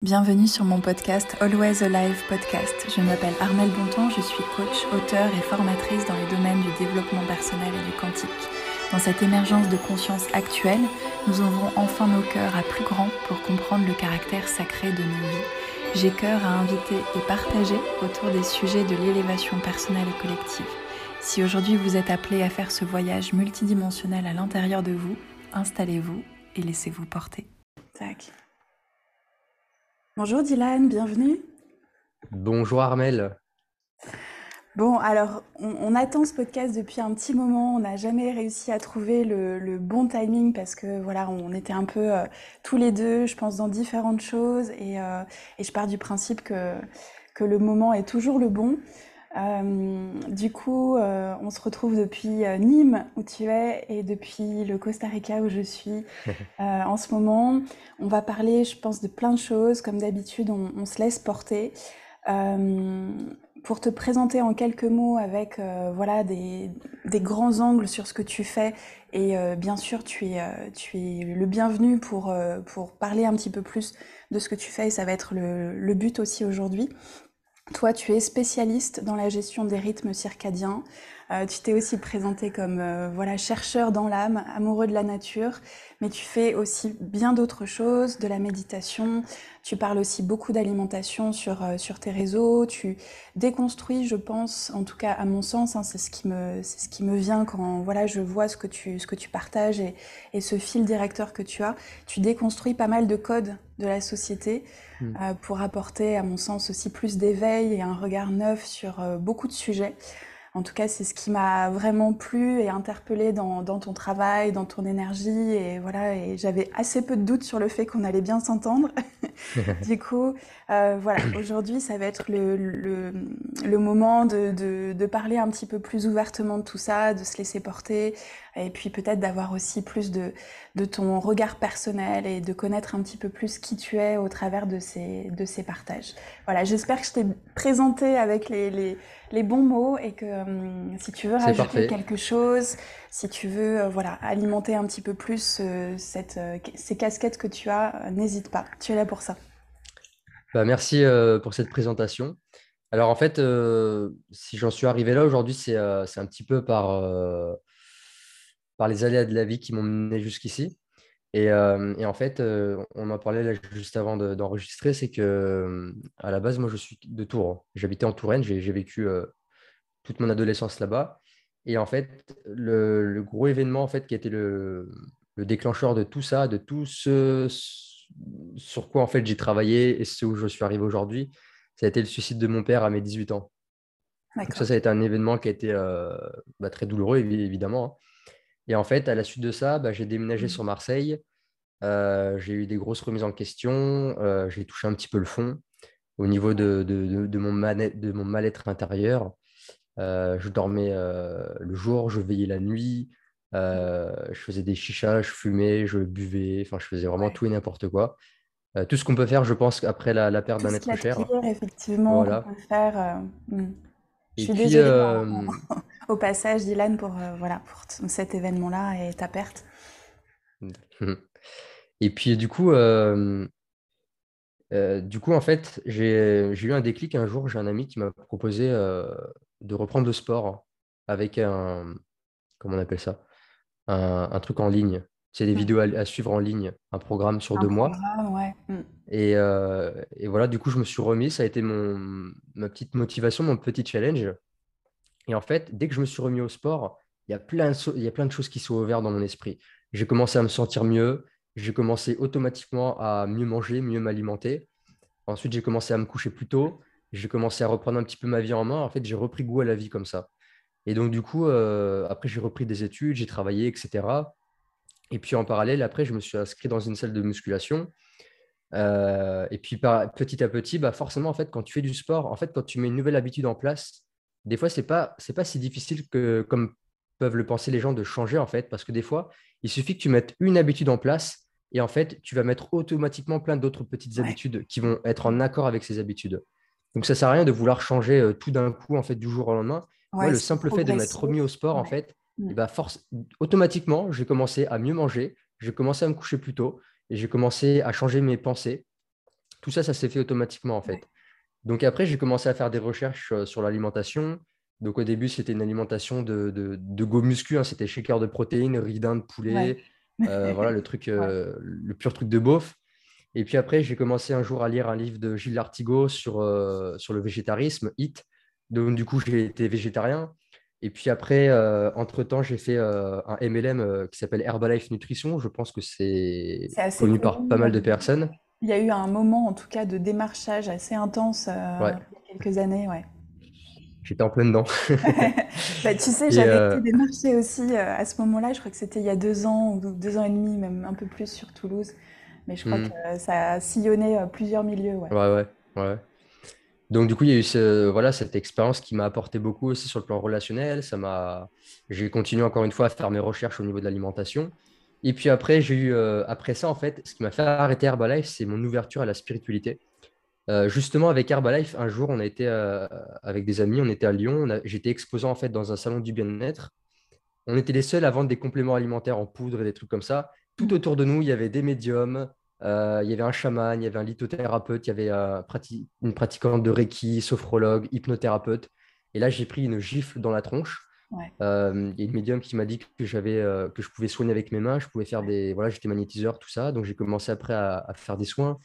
Bienvenue sur mon podcast Always Alive Podcast. Je m'appelle Armelle Bonton, je suis coach, auteur et formatrice dans les domaines du développement personnel et du quantique. Dans cette émergence de conscience actuelle, nous ouvrons enfin nos cœurs à plus grand pour comprendre le caractère sacré de nos vies. J'ai cœur à inviter et partager autour des sujets de l'élévation personnelle et collective. Si aujourd'hui vous êtes appelé à faire ce voyage multidimensionnel à l'intérieur de vous, installez-vous et laissez-vous porter. Tac. Bonjour Dylan, bienvenue. Bonjour Armel. Bon, alors, on, attend ce podcast depuis un petit moment. On n'a jamais réussi à trouver le, bon timing parce que voilà, on était un peu euh, tous les deux, je pense, dans différentes choses et, euh, et je pars du principe que, que le moment est toujours le bon. Euh, du coup, euh, on se retrouve depuis euh, Nîmes où tu es et depuis le Costa Rica où je suis en ce moment. On va parler, je pense, de plein de choses. Comme d'habitude, on, se laisse porter. pour te présenter en quelques mots avec voilà des, des, grands angles sur ce que tu fais et bien sûr tu es, tu es le bienvenu pour, pour parler un petit peu plus de ce que tu fais et ça va être le, le but aussi aujourd'hui. Toi, tu es spécialiste dans la gestion des rythmes circadiens. Euh, tu t'es aussi présenté comme euh, voilà chercheur dans l'âme, amoureux de la nature, mais tu fais aussi bien d'autres choses, de la méditation. Tu parles aussi beaucoup d'alimentation sur euh, sur tes réseaux. Tu déconstruis, je pense, en tout cas à mon sens, hein, c'est ce qui me c'est ce qui me vient quand voilà je vois ce que tu ce que tu partages et, et ce fil directeur que tu as. Tu déconstruis pas mal de codes de la société. Hmm. pour apporter, à mon sens, aussi plus d'éveil et un regard neuf sur beaucoup de sujets. En tout cas, c'est ce qui m'a vraiment plu et interpellé dans, ton travail, dans ton énergie. Et voilà, et j'avais assez peu de doutes sur le fait qu'on allait bien s'entendre. du coup, euh, voilà, aujourd'hui, ça va être le, le, moment de, de, de, parler un petit peu plus ouvertement de tout ça, de se laisser porter, et puis peut-être d'avoir aussi plus de, de ton regard personnel et de connaître un petit peu plus qui tu es au travers de ces, de ces partages. Voilà, j'espère que je t'ai présenté avec les, les, les, bons mots et que hum, si tu veux rajouter quelque chose, si tu veux euh, voilà, alimenter un petit peu plus euh, cette, ces casquettes que tu as, n'hésite pas, tu es là pour ça. Bah, merci pour cette présentation. Alors en fait, si j'en suis arrivé là aujourd'hui, c'est un petit peu par par les aléas de la vie qui m'ont mené jusqu'ici. Et, euh, et, en fait, euh, on en parlait là juste avant d'enregistrer, c'est que euh, à la base, moi, je suis de Tours. J'habitais en Touraine, j'ai vécu toute mon adolescence là-bas. Et en fait, le, gros événement en fait, qui a été le, le, déclencheur de tout ça, de tout ce sur quoi en fait j'ai travaillé et ce où je suis arrivé aujourd'hui, ça a été le suicide de mon père à mes 18 ans. Donc ça, ça a été un événement qui a été bah, très douloureux, évidemment. Hein. Et en fait, à la suite de ça, bah, j'ai déménagé mmh. sur Marseille. Euh, j'ai eu des grosses remises en question. Euh, j'ai touché un petit peu le fond au niveau de, de, de, mon, mal-être intérieur. Euh, je dormais le jour, je veillais la nuit. Je faisais des chichas, je fumais, je buvais. Enfin, je faisais vraiment tout et n'importe quoi. tout ce qu'on peut faire, je pense, après la, perte d'un être cher. Effectivement, on peut faire. Hmm. Je suis désolée au passage, Dylan, pour, euh, voilà, pour cet événement-là et ta perte. Et puis, du coup, euh, euh, du coup en fait, j'ai eu un déclic un jour. J'ai un ami qui m'a proposé de reprendre le sport avec un, comment on appelle ça, un, truc en ligne. C'est des mmh. vidéos à, suivre en ligne, un programme sur deux mois. Mmh. Et, et, voilà, du coup, je me suis remis. Ça a été mon, ma petite motivation, mon petit challenge. Et en fait, dès que je me suis remis au sport, il y a plein de, il y a plein de choses qui sont ouvertes dans mon esprit. J'ai commencé à me sentir mieux. J'ai commencé automatiquement à mieux manger, mieux m'alimenter. Ensuite, j'ai commencé à me coucher plus tôt. J'ai commencé à reprendre un petit peu ma vie en main. En fait, j'ai repris goût à la vie comme ça. Et donc, du coup, euh, après, j'ai repris des études, j'ai travaillé, etc. Et puis, en parallèle, après, je me suis inscrit dans une salle de musculation. Euh, et puis, petit à petit, bah, forcément, en fait, quand tu fais du sport, en fait, quand tu mets une nouvelle habitude en place, des fois, ce n'est pas, pas si difficile que, comme peuvent le penser les gens, de changer, en fait, parce que des fois, il suffit que tu mettes une habitude en place et en fait, tu vas mettre automatiquement plein d'autres petites habitudes qui vont être en accord avec ces habitudes. Donc, ça ne sert à rien de vouloir changer euh, tout d'un coup, en fait, du jour au lendemain. le simple fait de m'être remis au sport, en fait, mm. bah, force, automatiquement, j'ai commencé à mieux manger, j'ai commencé à me coucher plus tôt et j'ai commencé à changer mes pensées. Tout ça, ça s'est fait automatiquement en fait. Donc après, j'ai commencé à faire des recherches sur l'alimentation. Donc au début, c'était une alimentation de, de, go muscu, hein. c'était shaker de protéines, ridin de poulet, voilà le truc, le pur truc de beauf. Et puis après, j'ai commencé un jour à lire un livre de Gilles Lartigot sur, sur le végétarisme, HIT. Donc du coup, j'ai été végétarien. Et puis après, euh, entre-temps, j'ai fait euh, un MLM euh, qui s'appelle Herbalife Nutrition. Je pense que c'est connu par pas mal de personnes. Il y a eu un moment, en tout cas, de démarchage assez intense il y a quelques années. Ouais. J'étais en plein dedans. bah, tu sais, j'avais été démarchée aussi à ce moment-là. Je crois que c'était il y a deux ans ou deux ans et demi, même un peu plus sur Toulouse. Mais je crois hmm. que ça a sillonné plusieurs milieux. Ouais, ouais, ouais. ouais. Donc, du coup, il y a eu ce, voilà, cette expérience qui m'a apporté beaucoup aussi sur le plan relationnel. Ça m'a... J'ai continué encore une fois à faire mes recherches au niveau de l'alimentation. Et puis après, j'ai eu, euh, après ça, en fait, ce qui m'a fait arrêter Herbalife, c'est mon ouverture à la spiritualité. Euh, justement, avec Herbalife, un jour, on a été euh, avec des amis, on était à Lyon. J'étais exposant en fait dans un salon du bien-être. On était les seuls à vendre des compléments alimentaires en poudre et des trucs comme ça. Tout autour de nous, il y avait des médiums, euh, il y avait un chaman, il y avait un lithothérapeute, il y avait euh, une pratiquante de Reiki, sophrologue, hypnothérapeute. Et là, j'ai pris une gifle dans la tronche. Euh, il y a une médium qui m'a dit que, j'avais, que je pouvais soigner avec mes mains, je pouvais faire des. Voilà, j'étais magnétiseur, tout ça. Donc, j'ai commencé après à, faire des soins.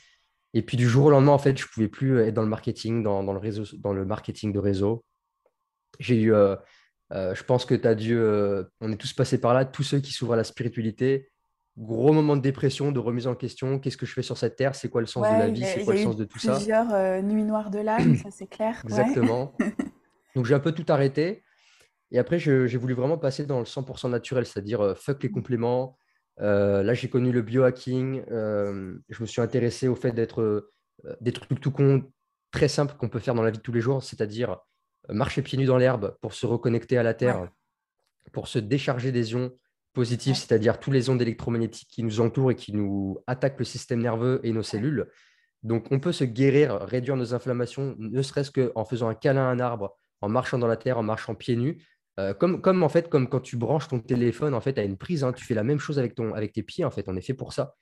Et puis, du jour au lendemain, en fait, je ne pouvais plus être dans le marketing, dans, le, réseau, dans le marketing de réseau. J'ai eu. je pense que tu as dû. on est tous passés par là, tous ceux qui s'ouvrent à la spiritualité gros moment de dépression, de remise en question. Qu'est-ce que je fais sur cette terre? C'est quoi le sens de la vie? C'est quoi le sens de tout ça? Plusieurs euh, nuits noires de l'âme, ça c'est clair. Exactement. Donc j'ai un peu tout arrêté. Et après, j'ai voulu vraiment passer dans le 100% naturel, c'est-à-dire euh, fuck les compléments. Euh, là, j'ai connu le biohacking. je me suis intéressé au fait d'être des trucs tout con, très simples qu'on peut faire dans la vie de tous les jours, c'est-à-dire marcher pieds nus dans l'herbe pour se reconnecter à la terre, pour se décharger des ions, positif, c'est-à-dire tous les ondes électromagnétiques qui nous entourent et qui nous attaquent le système nerveux et nos cellules. Donc, on peut se guérir, réduire nos inflammations, ne serait-ce qu'en faisant un câlin à un arbre, en marchant dans la terre, en marchant pieds nus. Euh, comme, comme, en fait, comme quand tu branches ton téléphone en fait, à une prise, hein, tu fais la même chose avec, ton, avec tes pieds. En fait, on est fait pour ça.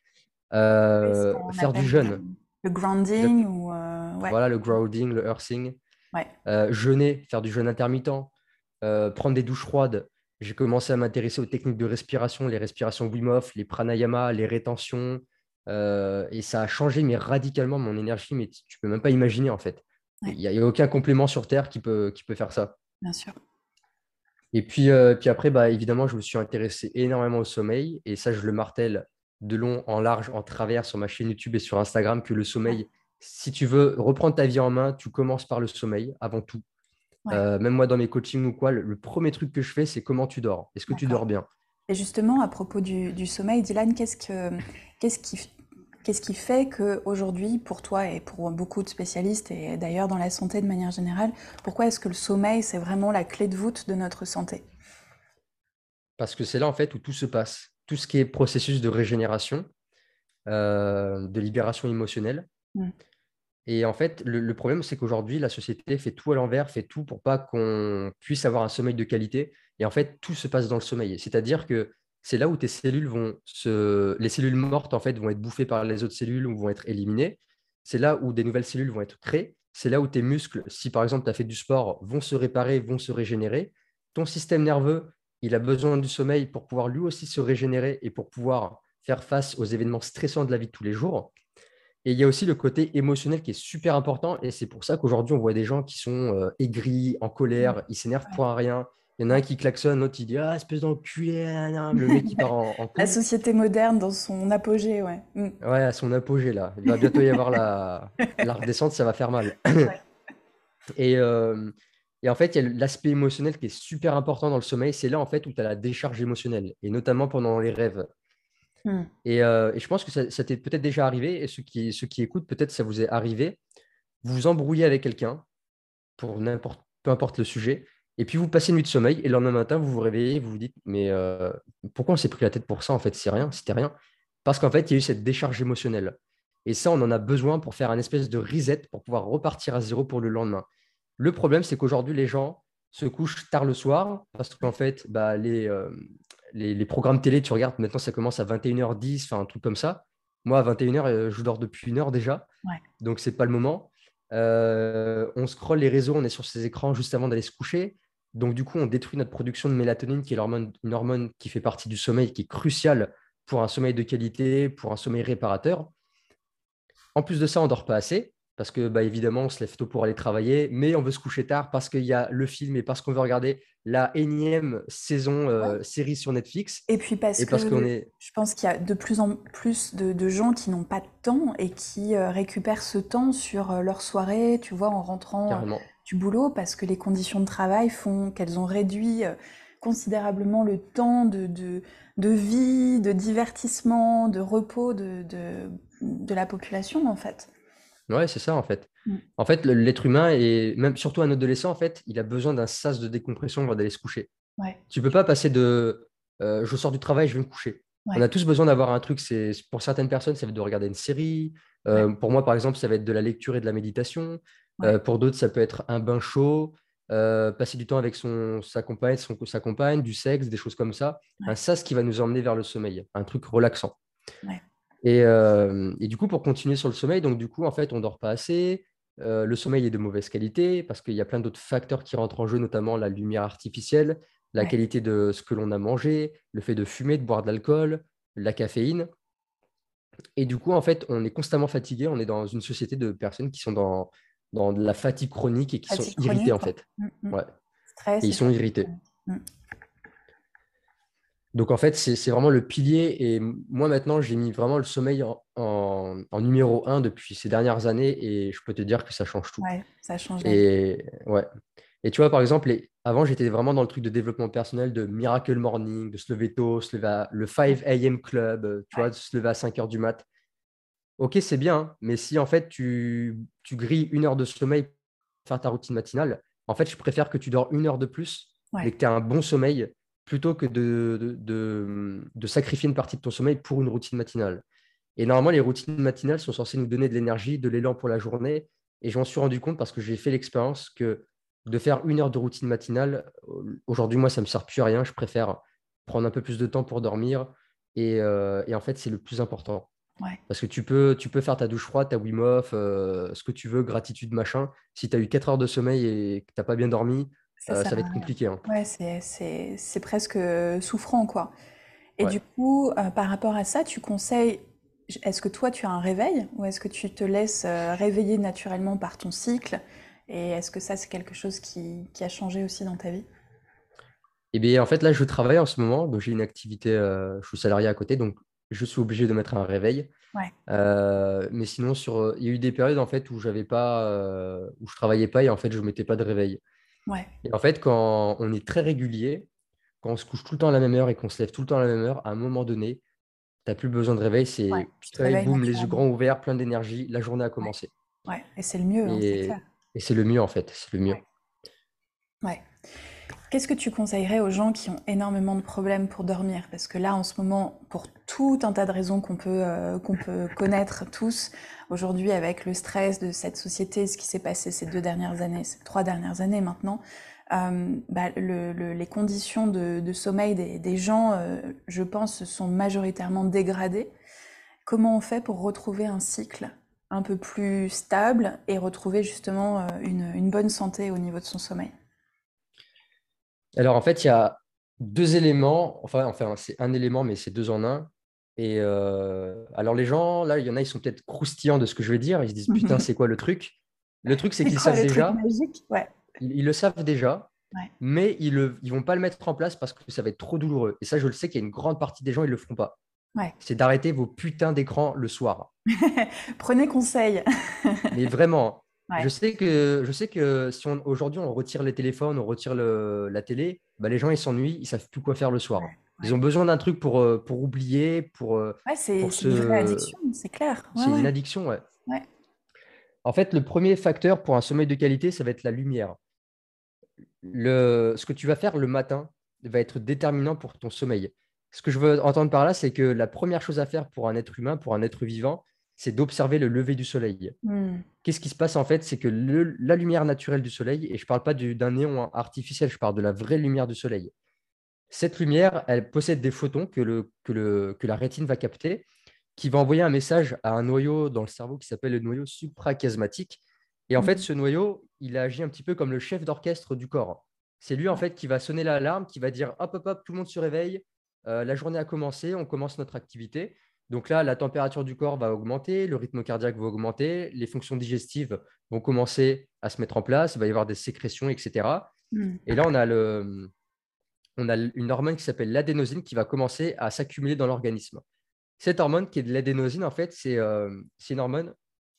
Euh, faire du jeûne. Le grounding ou euh, Voilà, le grounding, le earthing. jeûner, faire du jeûne intermittent. prendre des douches froides, j'ai commencé à m'intéresser aux techniques de respiration, les respirations Wim Hof, les pranayama, les rétentions. Euh, et ça a changé mais radicalement mon énergie, mais tu peux même pas imaginer en fait. Il n'y a, aucun complément sur Terre qui peut, qui peut faire ça. Bien sûr. Et puis, euh, puis après, bah, évidemment, je me suis intéressé énormément au sommeil. Et ça, je le martèle de long en large, en travers sur ma chaîne YouTube et sur Instagram, que le sommeil, si tu veux reprendre ta vie en main, tu commences par le sommeil avant tout. Euh, même moi, dans mes coachings ou quoi, le, premier truc que je fais, c'est comment tu dors. Est-ce que tu dors bien? Et justement, à propos du, sommeil, Dylan, qu'est-ce, que, qu'est-ce, qui, qu'est-ce qui fait qu'aujourd'hui, pour toi et pour beaucoup de spécialistes, et d'ailleurs dans la santé de manière générale, pourquoi est-ce que le sommeil, c'est vraiment la clé de voûte de notre santé? Parce que c'est là, en fait, où tout se passe. Tout ce qui est processus de régénération, euh, de libération émotionnelle. Mmh. Et en fait, le, problème, c'est qu'aujourd'hui, la société fait tout à l'envers, fait tout pour pas qu'on puisse avoir un sommeil de qualité. Et en fait, tout se passe dans le sommeil. C'est-à-dire que c'est là où tes cellules vont se. Les cellules mortes, en fait, vont être bouffées par les autres cellules ou vont être éliminées. C'est là où des nouvelles cellules vont être créées. C'est là où tes muscles, si par exemple tu as fait du sport, vont se réparer, vont se régénérer. Ton système nerveux, il a besoin du sommeil pour pouvoir lui aussi se régénérer et pour pouvoir faire face aux événements stressants de la vie de tous les jours. Et il y a aussi le côté émotionnel qui est super important. Et c'est pour ça qu'aujourd'hui, on voit des gens qui sont euh, aigris, en colère, mmh. ils s'énervent pour rien. Il y en a un qui klaxonne, l'autre il dit Ah, espèce d'enculé, le mec qui part en, La société moderne dans son apogée, ouais. Mmh. Ouais, à son apogée, là. Il va bientôt y avoir la, la redescente, ça va faire mal. et, euh, et, en fait, il y a l'aspect émotionnel qui est super important dans le sommeil. C'est là, en fait, où tu as la décharge émotionnelle, et notamment pendant les rêves. Hmm. Euh, et, je pense que ça, t'est peut-être déjà arrivé, et ceux qui, ceux qui écoutent, peut-être ça vous est arrivé. Vous vous embrouillez avec quelqu'un, pour n'importe, peu importe le sujet, et puis vous passez une nuit de sommeil, et le lendemain matin, vous vous réveillez, vous vous dites, mais euh, pourquoi on s'est pris la tête pour ça En fait, c'est rien, c'était rien. Parce qu'en fait, il y a eu cette décharge émotionnelle. Et ça, on en a besoin pour faire un espèce de reset, pour pouvoir repartir à zéro pour le lendemain. Le problème, c'est qu'aujourd'hui, les gens se couchent tard le soir, parce qu'en fait, bah, les, euh, les, programmes télé, tu regardes, maintenant ça commence à 21h10, enfin un truc comme ça. Moi, à 21h, je dors depuis une heure déjà. Ouais. Donc, ce n'est pas le moment. on scrolle les réseaux, on est sur ces écrans juste avant d'aller se coucher. Donc, du coup, on détruit notre production de mélatonine, qui est une hormone qui fait partie du sommeil, qui est cruciale pour un sommeil de qualité, pour un sommeil réparateur. En plus de ça, on ne dort pas assez parce que bah, évidemment, on se lève tôt pour aller travailler, mais on veut se coucher tard parce qu'il y a le film et parce qu'on veut regarder la énième saison euh, série sur Netflix. Et puis parce, que je pense qu'il y a de plus en plus de, gens qui n'ont pas de temps et qui euh, récupèrent ce temps sur euh, leur soirée, tu vois, en rentrant du boulot, parce que les conditions de travail font qu'elles ont réduit considérablement le temps de, de, vie, de divertissement, de repos de, de la population, en fait. Ouais, c'est ça en fait. Mm. En fait, l'être humain, et même surtout un adolescent, en fait, il a besoin d'un sas de décompression avant d'aller se coucher. Ouais. Tu peux pas passer de euh, je sors du travail, je vais me coucher. On a tous besoin d'avoir un truc. C'est pour certaines personnes, ça va être de regarder une série. Euh, pour moi, par exemple, ça va être de la lecture et de la méditation. Euh, pour d'autres, ça peut être un bain chaud, passer du temps avec son, sa compagne, son, sa compagne, du sexe, des choses comme ça. Un sas qui va nous emmener vers le sommeil, un truc relaxant. Euh, et, du coup, pour continuer sur le sommeil, donc du coup, en fait, on dort pas assez. Euh, le sommeil est de mauvaise qualité parce qu'il y a plein d'autres facteurs qui rentrent en jeu, notamment la lumière artificielle, la qualité de ce que l'on a mangé, le fait de fumer, de boire de l'alcool, la caféine. Et du coup, en fait, on est constamment fatigué. On est dans une société de personnes qui sont dans, dans de la fatigue chronique et qui sont irritées, en fait. Mmh, mmh. Ouais. et ils sont irrités. Donc en fait, c'est vraiment le pilier. Et moi maintenant, j'ai mis vraiment le sommeil en, numéro un depuis ces dernières années et je peux te dire que ça change tout. Ouais, ça change. Et, ouais. et tu vois, par exemple, avant, j'étais vraiment dans le truc de développement personnel, de Miracle Morning, de se lever tôt, se lever à le 5 a.m. Club, euh, tu vois, de se lever à 5 heures du mat. Ok, c'est bien, mais si en fait tu, tu grilles une heure de sommeil pour faire ta routine matinale, en fait, je préfère que tu dors une heure de plus, mais que tu as un bon sommeil plutôt que de, de, sacrifier une partie de ton sommeil pour une routine matinale. Et normalement, les routines matinales sont censées nous donner de l'énergie, de l'élan pour la journée. Et je m'en suis rendu compte parce que j'ai fait l'expérience que de faire une heure de routine matinale, aujourd'hui, moi, ça ne me sert plus à rien. Je préfère prendre un peu plus de temps pour dormir. Et, euh, en fait, c'est le plus important. Parce que tu peux, tu peux faire ta douche froide, ta Wim Hof, euh, ce que tu veux, gratitude, machin. Si tu as eu 4 heures de sommeil et que tu n'as pas bien dormi, ça, va être compliqué. Hein. Ouais, c'est presque souffrant, quoi. Et du coup, euh, par rapport à ça, tu conseilles, est-ce que toi, tu as un réveil ou est-ce que tu te laisses euh, réveiller naturellement par ton cycle? Et est-ce que ça, c'est quelque chose qui, qui, a changé aussi dans ta vie? Eh bien, en fait, là, je travaille en ce moment. J'ai une activité, euh, je suis salarié à côté, donc je suis obligé de mettre un réveil. Ouais. mais sinon, sur, il y a eu des périodes en fait où j'avais pas, où je travaillais pas et en fait je mettais pas de réveil. Et en fait, quand on est très régulier, quand on se couche tout le temps à la même heure et qu'on se lève tout le temps à la même heure, à un moment donné, tu n'as plus besoin de réveil. C'est ouais, boum, les yeux grands ouverts, plein d'énergie, la journée a commencé. Ouais, et c'est le mieux. Hein, et, et c'est le mieux en fait, c'est le mieux. Ouais. Qu'est-ce que tu conseillerais aux gens qui ont énormément de problèmes pour dormir? Parce que là, en ce moment, pour tout un tas de raisons qu'on peut, euh, qu'on peut connaître tous, aujourd'hui, avec le stress de cette société, ce qui s'est passé ces deux dernières années, ces trois dernières années maintenant, euh, bah, les conditions de, sommeil des, gens, euh, je pense, sont majoritairement dégradées. Comment on fait pour retrouver un cycle un peu plus stable et retrouver justement une bonne santé au niveau de son sommeil? Alors, en fait, il y a deux éléments. Enfin, enfin c'est un élément, mais c'est deux en un. Et euh, alors, les gens, là, il y en a, ils sont peut-être croustillants de ce que je vais dire. Ils se disent, putain, c'est quoi le truc? Le truc, c'est qu'ils savent déjà. Ils, le savent déjà, mais ils ne ils vont pas le mettre en place parce que ça va être trop douloureux. Et ça, je le sais qu'il y a une grande partie des gens, ils ne le feront pas. C'est d'arrêter vos putains d'écran le soir. Prenez conseil. mais vraiment, je sais que, je sais que si aujourd'hui on retire les téléphones, on retire la télé, bah, les gens ils s'ennuient, ils savent plus quoi faire le soir. Ils ont besoin d'un truc pour, euh, pour oublier, pour. Euh, ouais, c'est une addiction, c'est clair. c'est une addiction, ouais. En fait, le premier facteur pour un sommeil de qualité, ça va être la lumière. Le, ce que tu vas faire le matin va être déterminant pour ton sommeil. Ce que je veux entendre par là, c'est que la première chose à faire pour un être humain, pour un être vivant, c'est d'observer le lever du soleil. Hmm. Qu'est-ce qui se passe en fait? C'est que la lumière naturelle du soleil, et je ne parle pas d'un néon artificiel, je parle de la vraie lumière du soleil. Cette lumière, elle possède des photons que, le, que, le, que la rétine va capter. qui va envoyer un message à un noyau dans le cerveau qui s'appelle le noyau suprachiasmatique. Et en fait, Mmh. ce noyau, il agit un petit peu comme le chef d'orchestre du corps. C'est lui, en fait, qui va sonner l'alarme, qui va dire hop, hop, hop, tout le monde se réveille, euh, la journée a commencé, on commence notre activité. Donc là, la température du corps va augmenter, le rythme cardiaque va augmenter, les fonctions digestives vont commencer à se mettre en place, il va y avoir des sécrétions, etc. Mmh. Et là, on a, le, on a une hormone qui s'appelle l'adénosine qui va commencer à s'accumuler dans l'organisme. Cette hormone qui est de l'adénosine, en fait, c'est euh, une hormone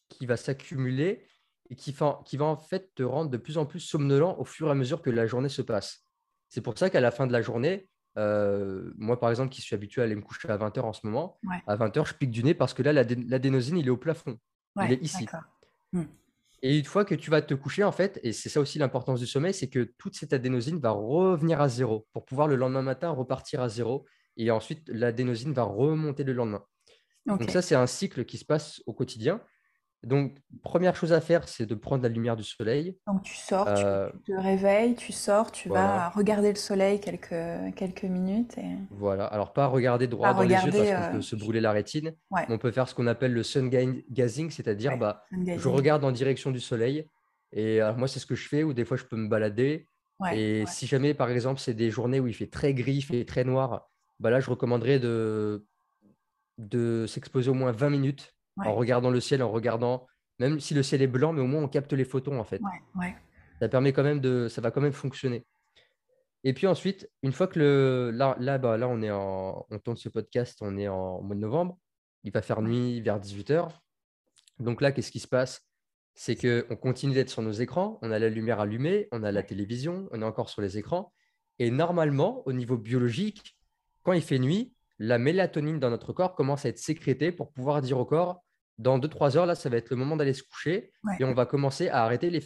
qui va s'accumuler et qui, fa- qui va en fait te rendre de plus en plus somnolent au fur et à mesure que la journée se passe. C'est pour ça qu'à la fin de la journée, euh, moi par exemple, qui suis habitué à aller me coucher à 20h en ce moment, Ouais, à 20h, je pique du nez parce que là, l'adé- l'adénosine, il est au plafond. Il est ici. Mmh. Et une fois que tu vas te coucher, en fait, et c'est ça aussi l'importance du sommeil, c'est que toute cette adénosine va revenir à zéro pour pouvoir le lendemain matin repartir à zéro. Et ensuite, l'adénosine va remonter le lendemain. Donc ça, c'est un cycle qui se passe au quotidien. Donc, première chose à faire, c'est de prendre la lumière du soleil. Donc tu sors, tu, Euh, tu te réveilles, tu sors, tu vas regarder le soleil quelques, quelques minutes et voilà. Alors, pas regarder pas droit dans les yeux parce qu'on euh, peut se brûler la rétine, Ouais, on peut faire ce qu'on appelle le sun ga- gazing, c'est-à-dire, ouais, bah, je regarde en direction du soleil. Et euh, moi, c'est ce que je fais, ou des fois, je peux me balader. Ouais, Et si jamais, par exemple, c'est des journées où il fait très gris, il fait très noir, bah là, je recommanderais de, de s'exposer au moins 20 minutes en regardant le ciel, en regardant, même si le ciel est blanc, mais au moins on capte les photons, en fait. ouais. Ça permet quand même de, ça va quand même fonctionner. Et puis ensuite, une fois que le, là, là, bah, là on est en, on tourne ce podcast, on est en mois de novembre, il va faire nuit vers 18h. Donc là, qu'est-ce qui se passe? C'est qu'on continue d'être sur nos écrans, on a la lumière allumée, on a la télévision, on est encore sur les écrans. Et normalement, au niveau biologique, quand il fait nuit, la mélatonine dans notre corps commence à être sécrétée pour pouvoir dire au corps, dans 2-3 heures, là, ça va être le moment d'aller se coucher Ouais. et on va commencer à arrêter les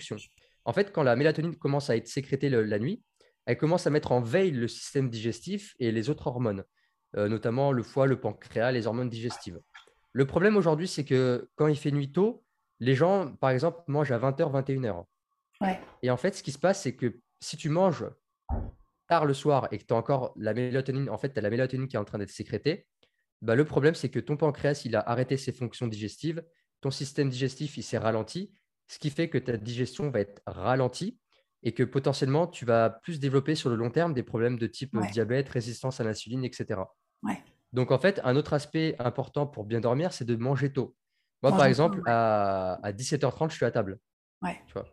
fonctions. En fait, quand la mélatonine commence à être sécrétée le- la nuit, elle commence à mettre en veille le système digestif et les autres hormones, euh, notamment le foie, le pancréas, les hormones digestives. Le problème aujourd'hui, c'est que quand il fait nuit tôt, les gens, par exemple, mangent à 20h, 21h. Ouais. Et en fait, ce qui se passe, c'est que si tu manges tard le soir et que tu as encore la mélatonine, en fait, tu as la mélatonine qui est en train d'être sécrétée, bah, le problème, c'est que ton pancréas, il a arrêté ses fonctions digestives, ton système digestif, il s'est ralenti, ce qui fait que ta digestion va être ralentie et que potentiellement, tu vas plus développer sur le long terme des problèmes de type Ouais. diabète, résistance à l'insuline, etc. Ouais. Donc, en fait, un autre aspect important pour bien dormir, c'est de manger tôt. Moi, par exemple, à, à 17h30, je suis à table. Ouais. Tu vois?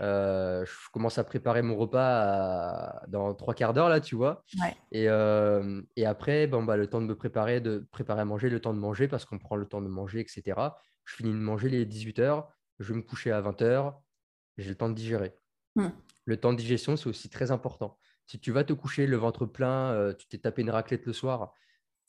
Euh, je commence à préparer mon repas à- dans trois quarts d'heure, là, tu vois. Ouais. Et, euh, et après, bon, bah, le temps de me préparer, de préparer à manger, le temps de manger, parce qu'on prend le temps de manger, etc. Je finis de manger les 18h, je vais me coucher à 20h, j'ai le temps de digérer. Hmm. Le temps de digestion, c'est aussi très important. Si tu vas te coucher le ventre plein, euh, tu t'es tapé une raclette le soir,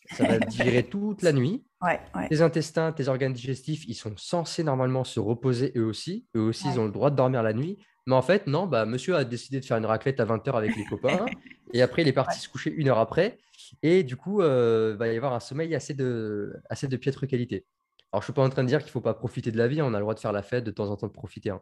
ça va digérer toute la nuit. Ouais, ouais, Tes intestins, tes organes digestifs, ils sont censés normalement se reposer eux aussi. Eux aussi, ils ont le droit de dormir la nuit. Mais en fait, non, bah, monsieur a décidé de faire une raclette à 20h avec les copains. Et après, il est parti se coucher une heure après. Et du coup, euh, va y avoir un sommeil assez de, assez de piètre qualité. Alors, je ne suis pas en train de dire qu'il ne faut pas profiter de la vie. On a le droit de faire la fête de temps en temps de profiter. hein.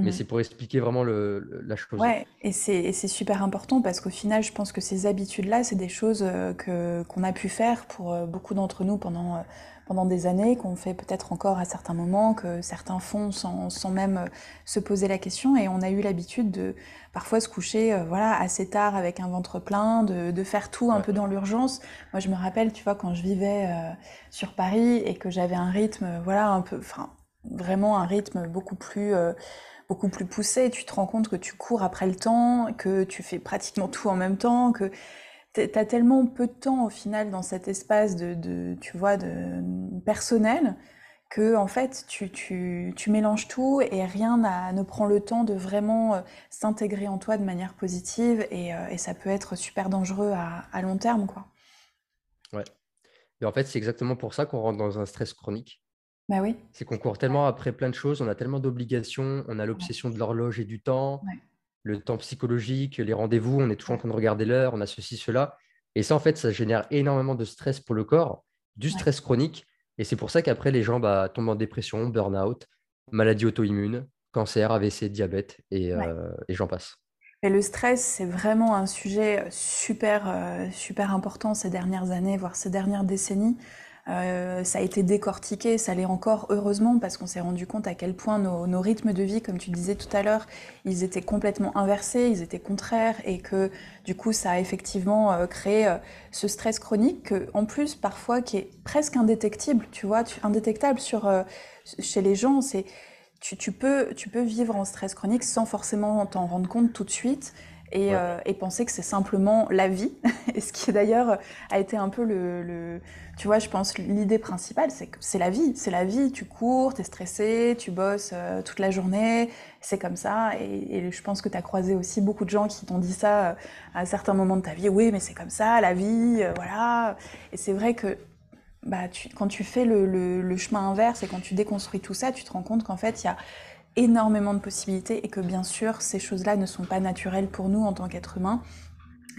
Mais Mhm. c'est pour expliquer vraiment le- le- la chose. Ouais, et c'est super important parce qu'au final, je pense que ces habitudes-là, c'est des choses euh, que qu'on a pu faire pour euh, beaucoup d'entre nous pendant euh, pendant des années, qu'on fait peut-être encore à certains moments, que certains font sans, sans même se poser la question. Et on a eu l'habitude de parfois se coucher, voilà, assez tard avec un ventre plein, de, de faire tout un Ouais. peu dans l'urgence. Moi, je me rappelle, tu vois, quand je vivais euh, sur Paris et que j'avais un rythme, voilà, un peu, enfin, vraiment un rythme beaucoup plus euh, beaucoup plus poussé, tu te rends compte que tu cours après le temps, que tu fais pratiquement tout en même temps, que t'es- t'as tellement peu de temps au final dans cet espace de, tu vois, de personnel, que en fait tu, tu, tu mélanges tout et rien ne prend le temps de vraiment euh, s'intégrer en toi de manière positive et, euh, et ça peut être super dangereux à, à long terme, quoi. Ouais. Et en fait, c'est exactement pour ça qu'on rentre dans un stress chronique. Bah oui, C'est qu'on court tellement après plein de choses, on a tellement d'obligations, on a l'obsession de l'horloge et du temps, ouais, le temps psychologique, les rendez-vous, on est toujours en train de regarder l'heure, on a ceci, cela. Et ça, en fait, ça génère énormément de stress pour le corps, du ouais, stress chronique. Et c'est pour ça qu'après, les gens bah, tombent en dépression, burn-out, maladie auto-immune, cancer, AVC, diabète, et, ouais. euh, et j'en passe. Et le stress, c'est vraiment un sujet super, euh, super important ces dernières années, voire ces dernières décennies. Euh, ça a été décortiqué, ça l'est encore heureusement parce qu'on s'est rendu compte à quel point nos, rythmes de vie, comme tu disais tout à l'heure, ils étaient complètement inversés, ils étaient contraires et que du coup ça a effectivement euh, créé euh, ce stress chronique en plus parfois qui est presque indétectible, tu vois, indétectable sur, chez les gens. C'est tu, peux, tu peux vivre en stress chronique sans forcément t'en rendre compte tout de suite et, euh, et penser que c'est simplement la vie. et ce qui d'ailleurs a été un peu le, le tu vois, je pense l'idée principale, c'est que c'est la vie, c'est la vie. Tu cours, t'es stressé, tu bosses euh, toute la journée, c'est comme ça. Et, et, je pense que tu as croisé aussi beaucoup de gens qui t'ont dit ça euh, à certains moments de ta vie. Oui, mais c'est comme ça, la vie, voilà. Et c'est vrai que bah, tu, quand tu fais le, le, le chemin inverse et quand tu déconstruis tout ça, tu te rends compte qu'en fait, il y a énormément de possibilités et que bien sûr, ces choses-là ne sont pas naturelles pour nous en tant qu'êtres humains.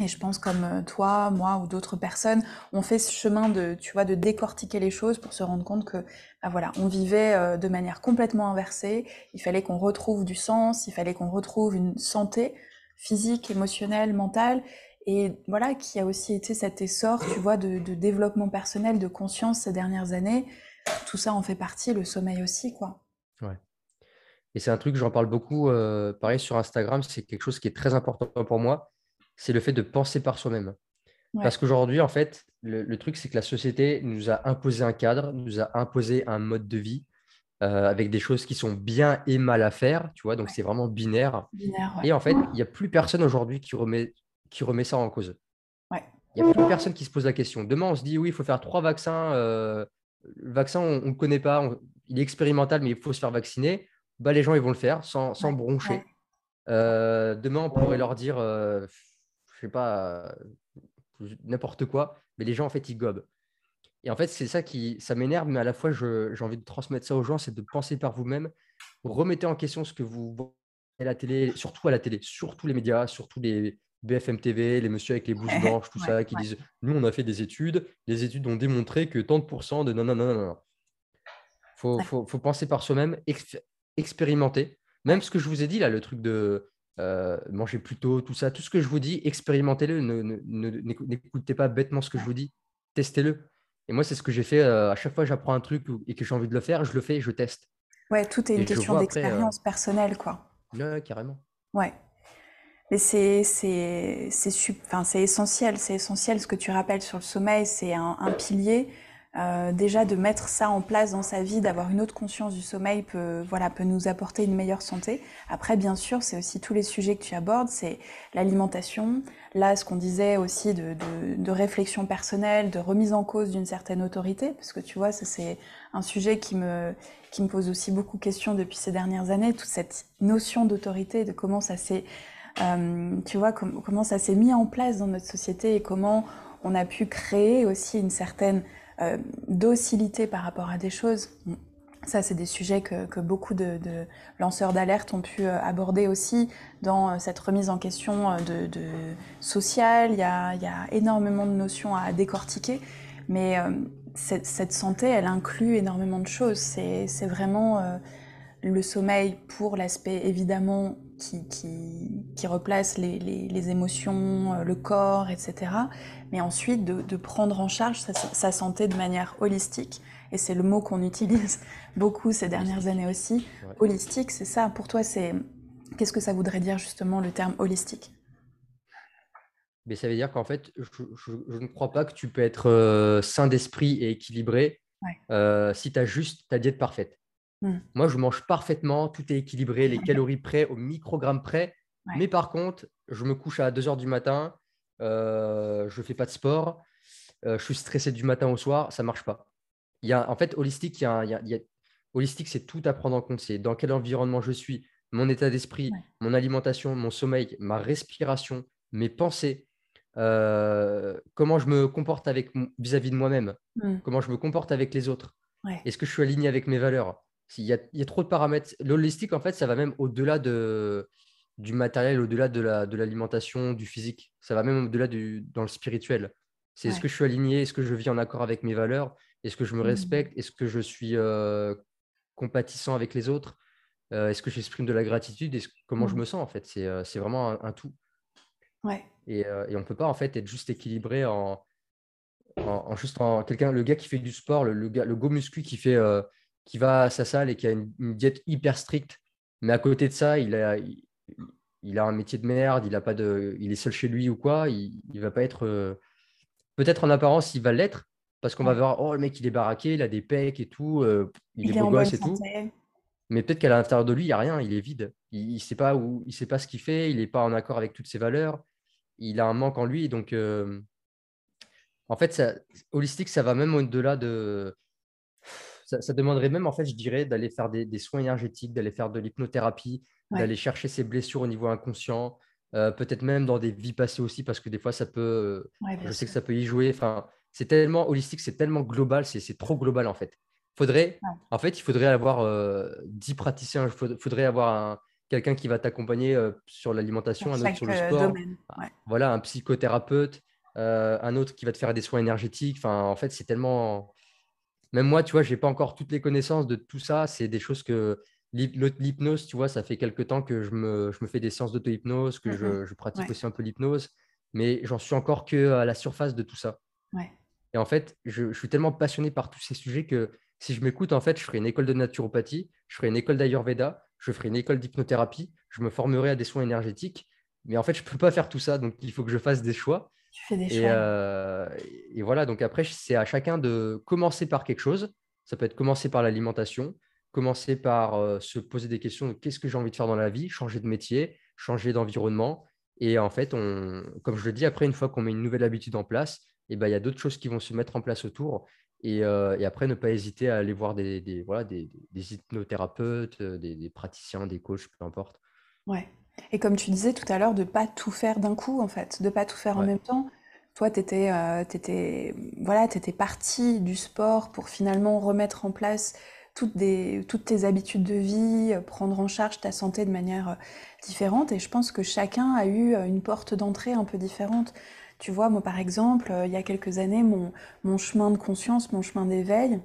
Et je pense comme euh, toi, moi ou d'autres personnes, on fait ce chemin de, tu vois, de décortiquer les choses pour se rendre compte que, bah voilà, on vivait euh, de manière complètement inversée. Il fallait qu'on retrouve du sens, il fallait qu'on retrouve une santé physique, émotionnelle, mentale. Et voilà, qui a aussi été cet essor, tu vois, de, de développement personnel, de conscience ces dernières années. Tout ça en fait partie, le sommeil aussi, quoi. Et c'est un truc, j'en parle beaucoup, euh, pareil sur Instagram, c'est quelque chose qui est très important pour moi, c'est le fait de penser par soi-même. Parce qu'aujourd'hui, en fait, le, truc, c'est que la société nous a imposé un cadre, nous a imposé un mode de vie euh, avec des choses qui sont bien et mal à faire, tu vois, donc c'est vraiment binaire. et en fait, il n'y a plus personne aujourd'hui qui remet, qui remet ça en cause. Il n'y a plus personne qui se pose la question. Demain, on se dit, oui, il faut faire trois vaccins. Euh, le vaccin, on ne le connaît pas, il est expérimental, mais il faut se faire vacciner bah, les gens ils vont le faire sans, sans broncher. Euh, demain, on pourrait leur dire, euh, je sais pas, euh, n'importe quoi, mais les gens en fait ils gobent. Et en fait, c'est ça qui, ça m'énerve, mais à la fois, j'ai envie de transmettre ça aux gens, c'est de penser par vous-même. Remettez en question ce que vous voyez à la télé, surtout à la télé, surtout les médias, surtout les BFM TV, les messieurs avec les bouches blanches, tout ça, qui disent Nous, on a fait des études, les études ont démontré que tant de pourcents de non, non, non, non. Il faut, faut, faut, penser par soi-même, expérimenter. Même ce que je vous ai dit là, le truc de euh, manger plus tôt, tout ça, tout ce que je vous dis, expérimentez-le. N'écoutez pas bêtement ce que je vous dis, testez-le. Et moi, c'est ce que j'ai fait euh, à chaque fois que j'apprends un truc et que j'ai envie de le faire, je le fais et je teste. Ouais, tout est une question d'expérience euh, personnelle, quoi. Ouais, carrément. Ouais. Mais c'est c'est essentiel, c'est essentiel ce que tu rappelles sur le sommeil, c'est un, un, pilier. Euh, déjà de mettre ça en place dans sa vie, d'avoir une autre conscience du sommeil peut, voilà, peut nous apporter une meilleure santé. Après, bien sûr, c'est aussi tous les sujets que tu abordes, c'est l'alimentation, là, ce qu'on disait aussi de, de, de, réflexion personnelle, de remise en cause d'une certaine autorité, parce que tu vois, ça c'est un sujet qui me, qui me pose aussi beaucoup de questions depuis ces dernières années, toute cette notion d'autorité, de comment ça s'est, euh, tu vois, comment ça s'est mis en place dans notre société et comment on a pu créer aussi une certaine euh, docilité par rapport à des choses. Ça, c'est des sujets que, que beaucoup de, lanceurs d'alerte ont pu euh, aborder aussi dans euh, cette remise en question de, sociale. Il y, a, il y, a, énormément de notions à décortiquer, mais cette, santé, elle inclut énormément de choses. C'est vraiment le sommeil pour l'aspect évidemment qui, qui, qui replace les, les, les, émotions, le corps, etc mais ensuite de, de prendre en charge sa, sa, santé de manière holistique. Et c'est le mot qu'on utilise beaucoup ces dernières années aussi. Ouais. Holistique, c'est ça. Pour toi, c'est qu'est-ce que ça voudrait dire justement le terme holistique? Mais ça veut dire qu'en fait, je, je, je, ne crois pas que tu peux être euh, sain d'esprit et équilibré ouais. euh, si tu as juste ta diète parfaite. Mm. Moi, je mange parfaitement, tout est équilibré, les calories près, au microgramme près. Ouais. Mais par contre, je me couche à 2 heures du matin, euh, je ne fais pas de sport, euh, je suis stressé du matin au soir, ça ne marche pas. Il y a, en fait, holistique, il y a, il y a, il y a... holistique, c'est tout à prendre en compte. C'est dans quel environnement je suis, mon état d'esprit, ouais. mon alimentation, mon sommeil, ma respiration, mes pensées, euh, comment je me comporte avec vis-à-vis -vis de moi-même, mm. comment je me comporte avec les autres. Ouais. Est-ce que je suis aligné avec mes valeurs? Il y, a, il y a trop de paramètres. L'holistique, en fait, ça va même au-delà de, du matériel au-delà de, la, de l'alimentation, du physique. Ça va même au-delà du, dans le spirituel. C'est ouais. est-ce que je suis aligné, est-ce que je vis en accord avec mes valeurs, est-ce que je me mmh. respecte, est-ce que je suis euh, compatissant avec les autres, euh, est-ce que j'exprime de la gratitude, comment mmh. je me sens en fait? C'est, euh, c'est vraiment un, un, tout. Ouais. Et, et on ne peut pas en fait être juste équilibré en, en, juste en quelqu'un, le gars qui fait du sport, le, gars, le go muscu qui fait, qui va à sa salle et qui a une, diète hyper stricte, mais à côté de ça, il a, il, a un métier de merde, il a pas de, il est seul chez lui ou quoi, il, il va pas être, peut-être en apparence, il va l'être parce qu'on va voir, oh le mec il est baraqué, il a des pecs et tout, il, est beau gosse et tout. Mais peut-être qu'à l'intérieur de lui, il n'y a rien, il est vide. Il ne sait pas où, il sait pas ce qu'il fait, il n'est pas en accord avec toutes ses valeurs. Il a un manque en lui. Donc, en fait, ça, holistique, ça va même au-delà de. Ça, demanderait même, en fait, je dirais, d'aller faire des, soins énergétiques, d'aller faire de l'hypnothérapie, d'aller chercher ses blessures au niveau inconscient, euh, peut-être même dans des vies passées aussi, parce que des fois, ça peut. je sais que ça peut y jouer. Enfin, c'est tellement holistique, c'est tellement global, c'est trop global, en fait. Faudrait, En fait, il faudrait avoir euh, 10 praticiens, il faudrait avoir quelqu'un qui va t'accompagner euh, sur l'alimentation, un autre sur le euh, sport. Voilà, un psychothérapeute, euh, un autre qui va te faire des soins énergétiques. Enfin, en fait, c'est tellement. Même moi, tu vois, je n'ai pas encore toutes les connaissances de tout ça. C'est des choses que l'hypnose, tu vois, ça fait quelques temps que je me, je me fais des séances d'auto-hypnose, que je, mmh je, pratique aussi un peu l'hypnose, mais j'en suis encore que à la surface de tout ça. Et en fait, je, je, suis tellement passionné par tous ces sujets que si je m'écoute, en fait, je ferai une école de naturopathie, je ferai une école d'Ayurveda, je ferai une école d'hypnothérapie, je me formerai à des soins énergétiques. Mais en fait, je ne peux pas faire tout ça, donc il faut que je fasse des choix. Tu fais des et, choix. Euh, et voilà, donc après, c'est à chacun de commencer par quelque chose. Ça peut être commencer par l'alimentation, commencer par euh, se poser des questions de qu'est-ce que j'ai envie de faire dans la vie, changer de métier, changer d'environnement. Et en fait, on, comme je le dis, après, une fois qu'on met une nouvelle habitude en place, eh ben, il y a d'autres choses qui vont se mettre en place autour. Et, euh, et, après, ne pas hésiter à aller voir des, des voilà, des, des hypnothérapeutes, des, praticiens, des coachs, peu importe. Ouais. Et comme tu disais tout à l'heure, de ne pas tout faire d'un coup, en fait, de ne pas tout faire en même temps. Toi, tu étais, euh, étais, voilà, étais parti du sport pour finalement remettre en place toutes, des, toutes tes habitudes de vie, prendre en charge ta santé de manière euh, différente. Et je pense que chacun a eu une porte d'entrée un peu différente. Tu vois, moi par exemple, euh, il y a quelques années, mon, mon chemin de conscience, mon chemin d'éveil,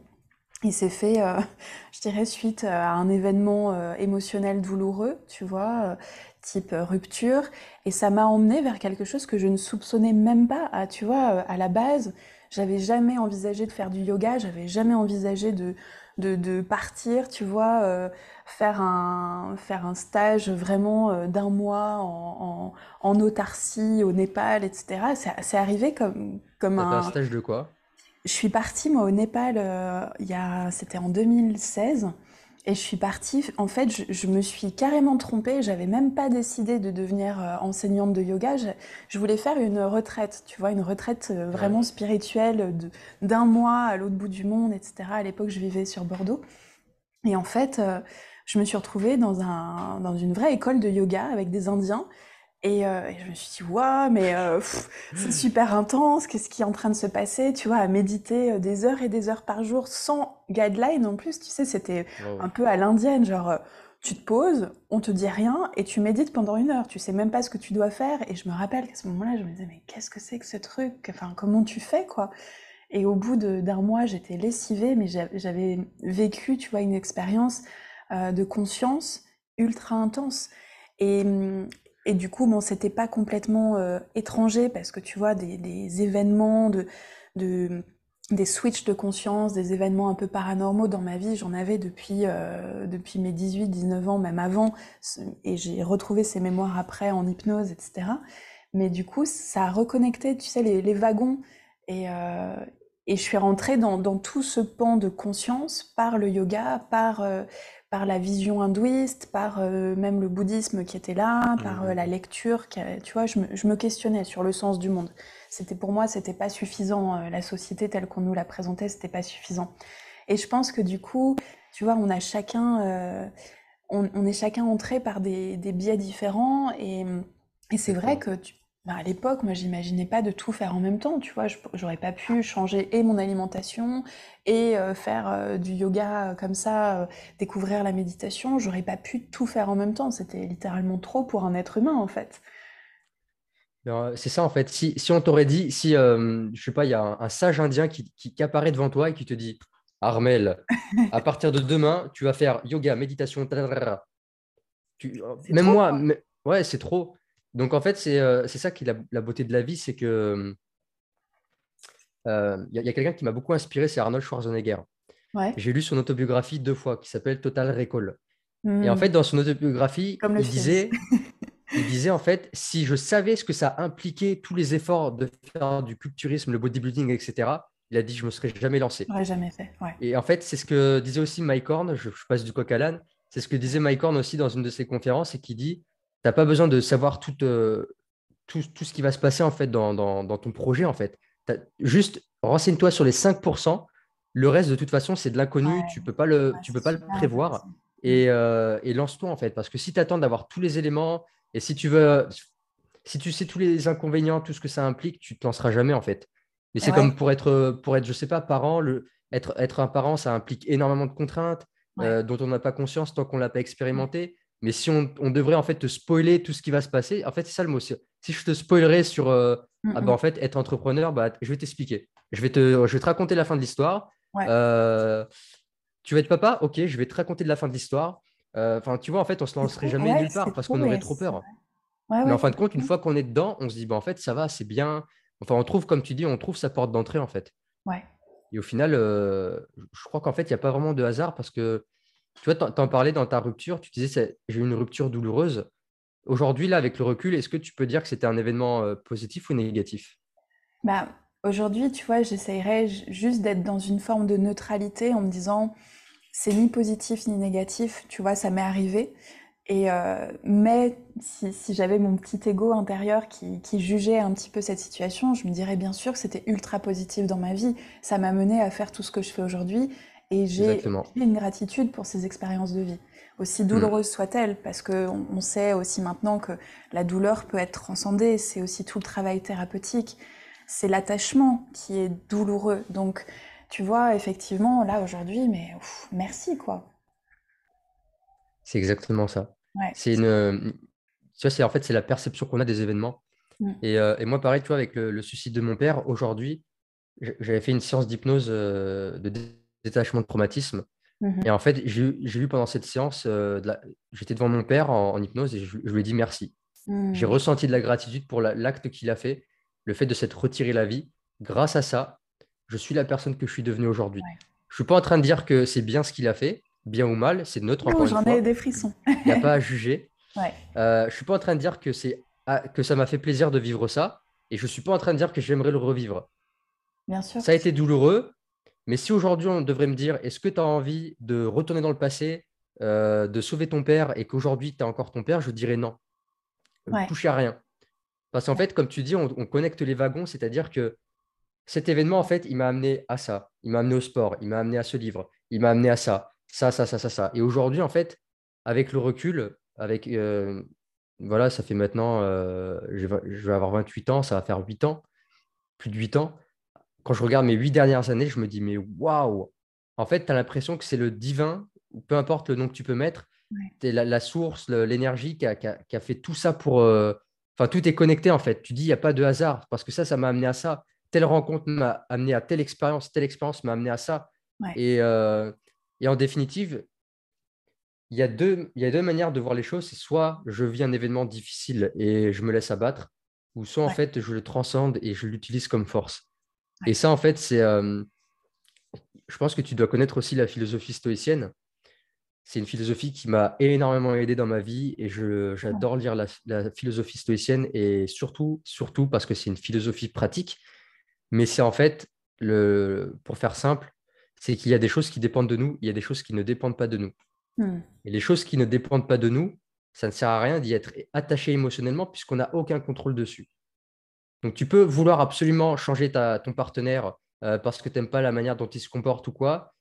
il s'est fait, euh, je dirais, suite à un événement euh, émotionnel douloureux, tu vois, type rupture, et ça m'a emmené vers quelque chose que je ne soupçonnais même pas. À, tu vois, à la base, j'avais jamais envisagé de faire du yoga, j'avais jamais envisagé de, de, de partir, tu vois, euh, faire, un, faire un stage vraiment euh, d'un mois en, en, en, autarcie au Népal, etc. C'est arrivé comme, comme un... un stage de quoi? Je suis partie, moi, au Népal, euh, c'était en 2016. Et je suis partie, en fait, je, me suis carrément trompée. J'avais même pas décidé de devenir euh, enseignante de yoga. Je, voulais faire une retraite, tu vois, une retraite euh, vraiment spirituelle d'un mois à l'autre bout du monde, etc. À l'époque, je vivais sur Bordeaux. Et en fait, euh, je me suis retrouvée dans, un, dans une vraie école de yoga avec des Indiens. Euh, et, je me suis dit, waouh, mais euh, c'est super intense, qu'est-ce qui est en train de se passer, tu vois, à méditer euh, des heures et des heures par jour sans guideline en plus, tu sais, c'était un peu à l'indienne, genre, tu te poses, on te dit rien et tu médites pendant une heure, tu sais même pas ce que tu dois faire. Et je me rappelle qu'à ce moment-là, je me disais, mais qu'est-ce que c'est que ce truc? Enfin, comment tu fais, quoi? Et au bout d'un mois, j'étais lessivée, mais j'avais vécu, tu vois, une expérience de conscience ultra intense. Et, hum, et du coup, bon, c'était pas complètement euh, étranger parce que tu vois, des, événements, de, de, des switches de conscience, des événements un peu paranormaux dans ma vie, j'en avais depuis, euh, depuis mes 18, 19 ans, même avant. Et j'ai retrouvé ces mémoires après en hypnose, etc. Mais du coup, ça a reconnecté, tu sais, les, les wagons. Et, euh, et je suis rentrée dans, dans, tout ce pan de conscience par le yoga, par par la vision hindouiste, par euh, même le bouddhisme qui était là, par euh, la mmh. lecture. Qui tu vois, je me, je me, questionnais sur le sens du monde. C'était pour moi, c'était pas suffisant. Euh, la société telle qu'on nous la présentait, c'était pas suffisant. Et je pense que du coup, tu vois, on a chacun, on, on, est chacun entré par des, des biais différents. Et, et c'est vrai que tu, bah, à l'époque, moi, j'imaginais pas de tout faire en même temps, tu vois. J'aurais pas pu changer et mon alimentation et euh, faire euh, du yoga euh, comme ça, découvrir la méditation. J'aurais pas pu tout faire en même temps. C'était littéralement trop pour un être humain, en fait. C'est ça, en fait. Si, si on t'aurait dit, si, je sais pas, il y a un, sage indien qui, qui, apparaît devant toi et qui te dit Armel, à partir de demain, tu vas faire yoga, méditation, tu, même moi, ouais, c'est trop. Donc en fait, c'est euh, ça qui est la, beauté de la vie, c'est que il y a, quelqu'un qui m'a beaucoup inspiré, c'est Arnold Schwarzenegger. J'ai lu son autobiographie deux fois qui s'appelle Total Recall. Et en hmm. fait, dans son autobiographie, il disait, il disait en fait, si je savais ce que ça impliquait, tous les efforts de faire du culturisme, le bodybuilding, etc., il a dit, je ne me serais jamais lancé. J'aurais jamais fait. Et en fait, c'est ce que disait aussi Mike Horn, je, passe du coq à l'âne, c'est ce que disait Mike Horn aussi dans une de ses conférences, et qui dit, n'as pas besoin de savoir tout, euh, tout, tout, ce qui va se passer en fait dans, dans, dans ton projet. En fait. Juste renseigne-toi sur les 5%. Le reste, de toute façon, c'est de l'inconnu. Tu ne peux pas le, tu peux pas le prévoir. Et, euh, et lance-toi en fait. Parce que si tu attends d'avoir tous les éléments, et si tu veux, si tu sais tous les inconvénients, tout ce que ça implique, tu ne te lanceras jamais en fait. Mais c'est comme pour être, pour être, je sais pas, parent, le, être, être un parent, ça implique énormément de contraintes euh, dont on n'a pas conscience tant qu'on ne l'a pas expérimenté. Mais si on, on, devrait en fait te spoiler tout ce qui va se passer, en fait, c'est ça le mot. Si je te spoilerais sur euh, ah bah, en fait, être entrepreneur, bah, je vais t'expliquer. Je, vais te, je vais te raconter la fin de l'histoire. Euh, tu veux être papa Ok, je vais te raconter de la fin de l'histoire. Enfin, tu vois, en fait, on se lancerait jamais nulle part parce qu'on aurait trop peur. mais en fin de compte, une fois qu'on est dedans, on se dit, bah, en fait, ça va, c'est bien. Enfin, on trouve, comme tu dis, on trouve sa porte d'entrée, en fait. Et au final, euh, je crois qu'en fait, il n'y a pas vraiment de hasard parce que, tu vois, tu en parlais dans ta rupture, tu disais, j'ai eu une rupture douloureuse. Aujourd'hui, là, avec le recul, est-ce que tu peux dire que c'était un événement euh, positif ou négatif? Bah, Aujourd'hui, tu vois, j'essayerais juste d'être dans une forme de neutralité en me disant, c'est ni positif ni négatif, tu vois, ça m'est arrivé. Et euh, mais si, j'avais mon petit ego intérieur qui, jugeait un petit peu cette situation, je me dirais bien sûr que c'était ultra positif dans ma vie. Ça m'a mené à faire tout ce que je fais aujourd'hui. Et j'ai une gratitude pour ces expériences de vie, aussi douloureuses soient-elles, parce qu'on on sait aussi maintenant que la douleur peut être transcendée. C'est aussi tout le travail thérapeutique. C'est l'attachement qui est douloureux. Donc, tu vois, effectivement, là aujourd'hui, mais merci quoi. C'est exactement ça. C'est une, tu vois, en fait, c'est la perception qu'on a des événements. Mm. Euh, et, moi, pareil, tu vois, avec le, suicide de mon père, aujourd'hui, j'avais fait une séance d'hypnose euh, de détachement de traumatisme. Mm-hmm. Et en fait, j'ai eu pendant cette séance, euh, j'étais devant mon père en, hypnose et je, lui ai dit merci. Mm. J'ai ressenti de la gratitude pour l'acte qu'il a fait, le fait de s'être retiré la vie. Grâce à ça, je suis la personne que je suis devenue aujourd'hui. Je ne suis pas en train de dire que c'est bien ce qu'il a fait, bien ou mal, c'est neutre. Non, j'en ai des frissons. Il n'y a pas à juger. Euh, je ne suis pas en train de dire que, ah, que ça m'a fait plaisir de vivre ça. Et je ne suis pas en train de dire que j'aimerais le revivre. Bien sûr. Ça a été douloureux. Mais si aujourd'hui on devrait me dire, est-ce que tu as envie de retourner dans le passé, euh, de sauver ton père et qu'aujourd'hui tu as encore ton père, je dirais non. Ne touche à rien. Parce qu'en fait, comme tu dis, on, on connecte les wagons, c'est-à-dire que cet événement, en fait, il m'a amené à ça. Il m'a amené au sport, il m'a amené à ce livre, il m'a amené à ça, ça, ça, ça, ça, ça. Et aujourd'hui, en fait, avec le recul, avec euh, voilà, ça fait maintenant, euh, je, vais, avoir 28 ans, ça va faire 8 ans, plus de 8 ans. Quand je regarde mes 8 dernières années, je me dis, mais waouh! En fait, tu as l'impression que c'est le divin, peu importe le nom que tu peux mettre, c'est la, source, l'énergie qui a, fait tout ça pour. Euh, enfin, tout est connecté en fait. Tu dis, il n'y a pas de hasard, parce que ça, ça m'a amené à ça. Telle rencontre m'a amené à telle expérience, telle expérience m'a amené à ça. Et, et en définitive, il y, a deux, il y a deux manières de voir les choses. C'est soit je vis un événement difficile et je me laisse abattre, ou soit en fait je le transcende et je l'utilise comme force. Et ça, en fait, c'est. Euh, je pense que tu dois connaître aussi la philosophie stoïcienne. C'est une philosophie qui m'a énormément aidé dans ma vie et j'adore lire la, la, philosophie stoïcienne et surtout, surtout parce que c'est une philosophie pratique. Mais c'est en fait, le, pour faire simple, c'est qu'il y a des choses qui dépendent de nous, il y a des choses qui ne dépendent pas de nous. Hmm. Et les choses qui ne dépendent pas de nous, ça ne sert à rien d'y être attaché émotionnellement puisqu'on n'a aucun contrôle dessus. Donc tu peux vouloir absolument changer ta, ton partenaire euh, parce que tu n'aimes pas la manière dont il se comporte ou quoi.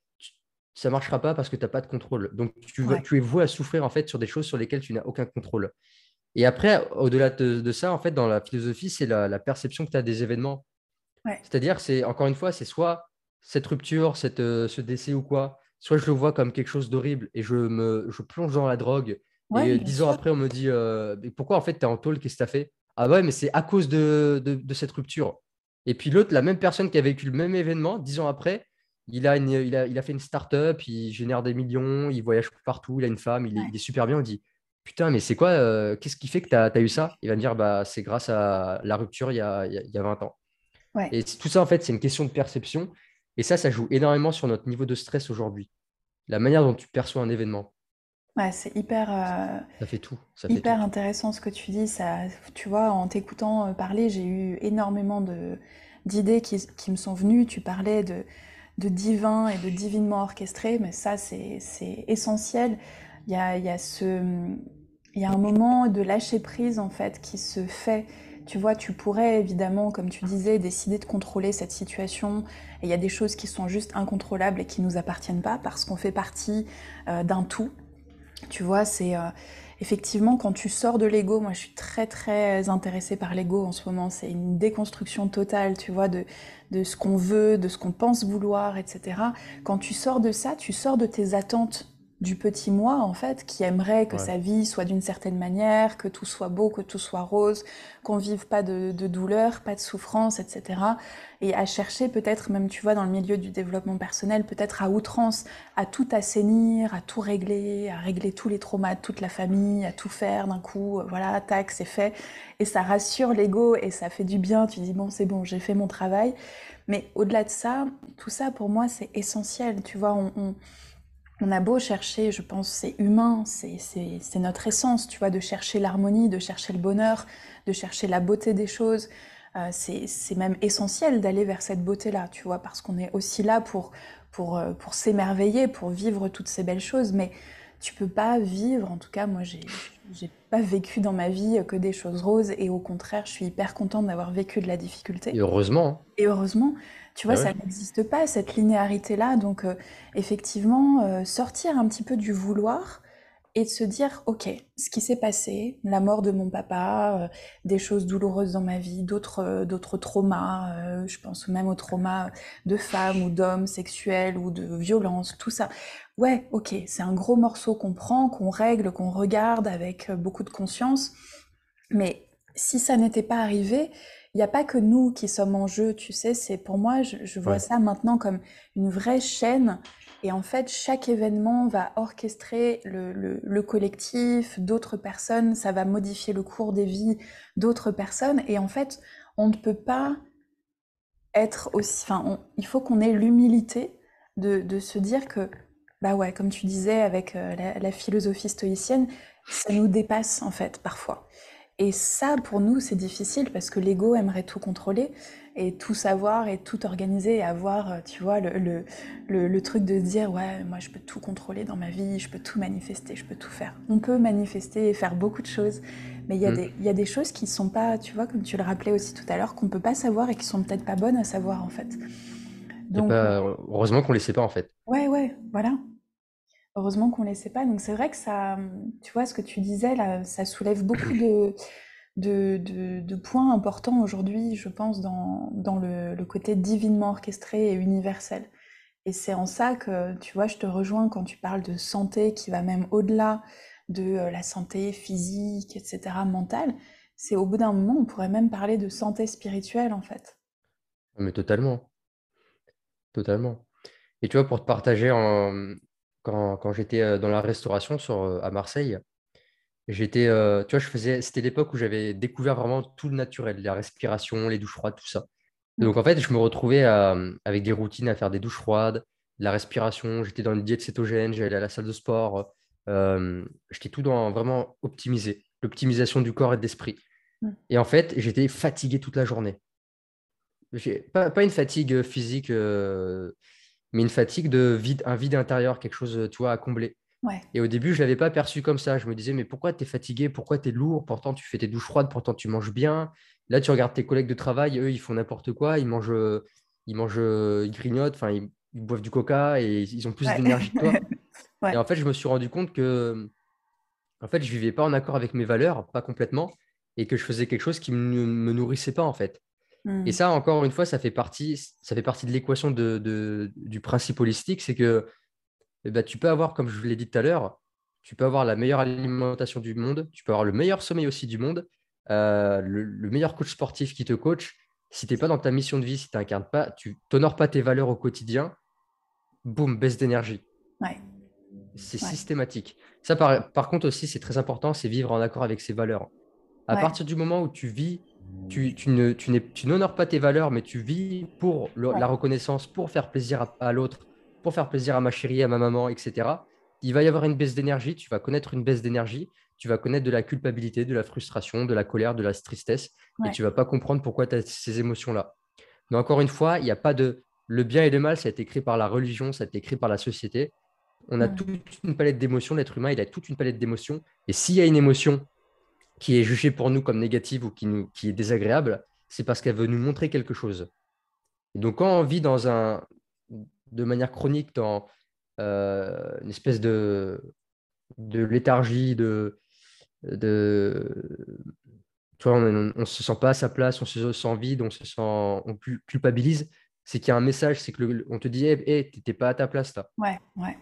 Ça ne marchera pas parce que tu n'as pas de contrôle. Donc tu, tu es voué à souffrir en fait sur des choses sur lesquelles tu n'as aucun contrôle. Et après, au-delà de, ça, en fait, dans la philosophie, c'est la, perception que tu as des événements. C'est-à-dire, c'est encore une fois, c'est soit cette rupture, cette, euh, ce décès ou quoi, soit je le vois comme quelque chose d'horrible et je me je plonge dans la drogue. et dix ans après, on me dit euh, pourquoi en fait tu es en tôle, qu'est-ce que tu as fait? Ah ouais, mais c'est à cause de, de, cette rupture. Et puis l'autre, la même personne qui a vécu le même événement, dix ans après, il a, il, a, il a fait une start-up, il génère des millions, il voyage partout, il a une femme, il, est, super bien. On dit Putain, mais c'est quoi euh, Qu'est-ce qui fait que tu as, eu ça? Il va me dire bah, C'est grâce à la rupture il y a, il y a 20 ans. Et tout ça, en fait, c'est une question de perception. Et ça, ça joue énormément sur notre niveau de stress aujourd'hui. La manière dont tu perçois un événement. Ouais, c'est hyper, euh, ça fait tout. Ça hyper intéressant ce que tu dis. Ça, tu vois, en t'écoutant euh, parler, j'ai eu énormément de, d'idées qui, qui, me sont venues. Tu parlais de, de divin et de divinement orchestré, mais ça, c'est, c'est essentiel. Il y a, il y a ce, il y a un moment de lâcher prise en fait qui se fait. Tu vois, tu pourrais évidemment, comme tu disais, décider de contrôler cette situation. Et il y a des choses qui sont juste incontrôlables et qui nous appartiennent pas parce qu'on fait partie euh, d'un tout. Tu vois, c'est euh, effectivement quand tu sors de l'ego. Moi, je suis très très intéressée par l'ego en ce moment. C'est une déconstruction totale, tu vois, de, de ce qu'on veut, de ce qu'on pense vouloir, etc. Quand tu sors de ça, tu sors de tes attentes du petit moi, en fait, qui aimerait que sa vie soit d'une certaine manière, que tout soit beau, que tout soit rose, qu'on vive pas de, douleur, pas de souffrance, etc. Et à chercher peut-être, même tu vois, dans le milieu du développement personnel, peut-être à outrance, à tout assainir, à tout régler, à régler tous les traumas de toute la famille, à tout faire d'un coup, voilà, tac, c'est fait. Et ça rassure l'ego et ça fait du bien. Tu dis, bon, c'est bon, j'ai fait mon travail. Mais au-delà de ça, tout ça, pour moi, c'est essentiel. Tu vois, on on a beau chercher, je pense, c'est humain, c'est notre essence, tu vois, de chercher l'harmonie, de chercher le bonheur, de chercher la beauté des choses. Euh, c'est même essentiel d'aller vers cette beauté-là, tu vois, parce qu'on est aussi là pour, pour, euh, pour s'émerveiller, pour vivre toutes ces belles choses. Mais tu peux pas vivre, en tout cas, moi, j'ai pas vécu dans ma vie que des choses roses, et au contraire, je suis hyper contente d'avoir vécu de la difficulté. Et heureusement. Hein. Et heureusement. Tu vois, ah ça n'existe pas, cette linéarité-là. Donc, euh, effectivement, euh, sortir un petit peu du vouloir et de se dire, OK, ce qui s'est passé, la mort de mon papa, euh, des choses douloureuses dans ma vie, d'autres d'autres traumas, je pense même aux traumas de femmes ou d'hommes sexuels ou de violences, tout ça. Ouais, OK, c'est un gros morceau qu'on prend, qu'on règle, qu'on regarde avec beaucoup de conscience. Mais si ça n'était pas arrivé, il n'y a pas que nous qui sommes en jeu, tu sais, c'est pour moi, je, vois ça maintenant comme une vraie chaîne. Et en fait, chaque événement va orchestrer le, collectif, d'autres personnes, ça va modifier le cours des vies d'autres personnes. Et en fait, on ne peut pas être aussi... Enfin, il faut qu'on ait l'humilité de, se dire que, bah ouais, comme tu disais avec euh, la philosophie stoïcienne, ça nous dépasse en fait parfois. Et ça, pour nous, c'est difficile parce que l'ego aimerait tout contrôler et tout savoir et tout organiser et avoir, euh, tu vois, le, le, le, truc de dire, ouais, moi, je peux tout contrôler dans ma vie, je peux tout manifester, je peux tout faire. On peut manifester et faire beaucoup de choses, mais il y, a mm. des, il y a des choses qui ne sont pas, tu vois, comme tu le rappelais aussi tout à l'heure, qu'on ne peut pas savoir et qui sont peut-être pas bonnes à savoir, en fait. Donc, heureusement qu'on ne les sait pas, en fait. Ouais, ouais, voilà. Heureusement qu'on ne les sait pas. Donc c'est vrai que ça, tu vois, ce que tu disais ça soulève beaucoup de, points importants aujourd'hui, je pense, dans, dans le, côté divinement orchestré et universel. Et c'est en ça que, tu vois, je te rejoins quand tu parles de santé qui va même au-delà de euh, la santé physique, etc., mentale. C'est au bout d'un moment, on pourrait même parler de santé spirituelle, en fait. Mais totalement. Totalement. Et tu vois, pour te partager en, quand, j'étais euh, dans la restauration sur, euh, à Marseille, j'étais, euh, tu vois, je faisais, c'était l'époque où j'avais découvert vraiment tout le naturel, la respiration, les douches froides, tout ça. Mmh. donc en fait, je me retrouvais avec des routines à faire des douches froides, la respiration, j'étais dans une diète cétogène, j'allais à la salle de sport, j'étais tout dans vraiment optimiser, l'optimisation du corps et de l'esprit. Mmh. Et en fait, j'étais fatigué toute la journée. Pas, pas une fatigue physique mais une fatigue de vide, un vide intérieur, quelque chose, tu vois, à combler. Et au début, je ne l'avais pas perçu comme ça. Je me disais, mais pourquoi tu es fatigué? Pourquoi tu es lourd? Pourtant, tu fais tes douches froides, pourtant, tu manges bien. Là, tu regardes tes collègues de travail, eux, ils font n'importe quoi. Ils mangent, ils mangent, ils grignotent, enfin, ils, boivent du coca et ils ont plus d'énergie que toi. Et en fait, je me suis rendu compte que, en fait, je vivais pas en accord avec mes valeurs, pas complètement, et que je faisais quelque chose qui ne me nourrissait pas, en fait. Et mmh. ça, encore une fois, ça fait partie, ça fait partie de l'équation de, du principe holistique, c'est que eh ben, tu peux avoir, comme je vous l'ai dit tout à l'heure, tu peux avoir la meilleure alimentation du monde, tu peux avoir le meilleur sommeil aussi du monde, euh, le, meilleur coach sportif qui te coach. Si tu n'es pas dans ta mission de vie, si tu n'incarnes pas, tu n'honores pas tes valeurs au quotidien, boum, baisse d'énergie. C'est systématique. Ça, par, contre, aussi, c'est très important, c'est vivre en accord avec ses valeurs. À partir du moment où tu vis tu, tu ne, tu n'honores pas tes valeurs, mais tu vis pour le- Ouais. la reconnaissance, pour faire plaisir à, à l'autre, pour faire plaisir à ma chérie, à ma maman, etc., il va y avoir une baisse d'énergie, tu vas connaître une baisse d'énergie, tu vas connaître de la culpabilité, de la frustration, de la colère, de la tristesse, et tu vas pas comprendre pourquoi tu as ces émotions-là. Mais encore une fois, il n'y a pas de... Le bien et le mal, ça a été créé par la religion, ça a été créé par la société. On a toute une palette d'émotions, l'être humain, il a toute une palette d'émotions. Et s'il y a une émotion qui est jugée pour nous comme négative ou qui, nous, qui est désagréable, c'est parce qu'elle veut nous montrer quelque chose. Et donc, quand on vit dans un, de manière chronique dans euh, une espèce de, de léthargie, de, de, tu vois, on ne se sent pas à sa place, on se sent vide, on se sent, on cul- culpabilise, c'est qu'il y a un message, c'est que le- on te dit, hé, hey, t'es pas à ta place là. Ouais, ouais.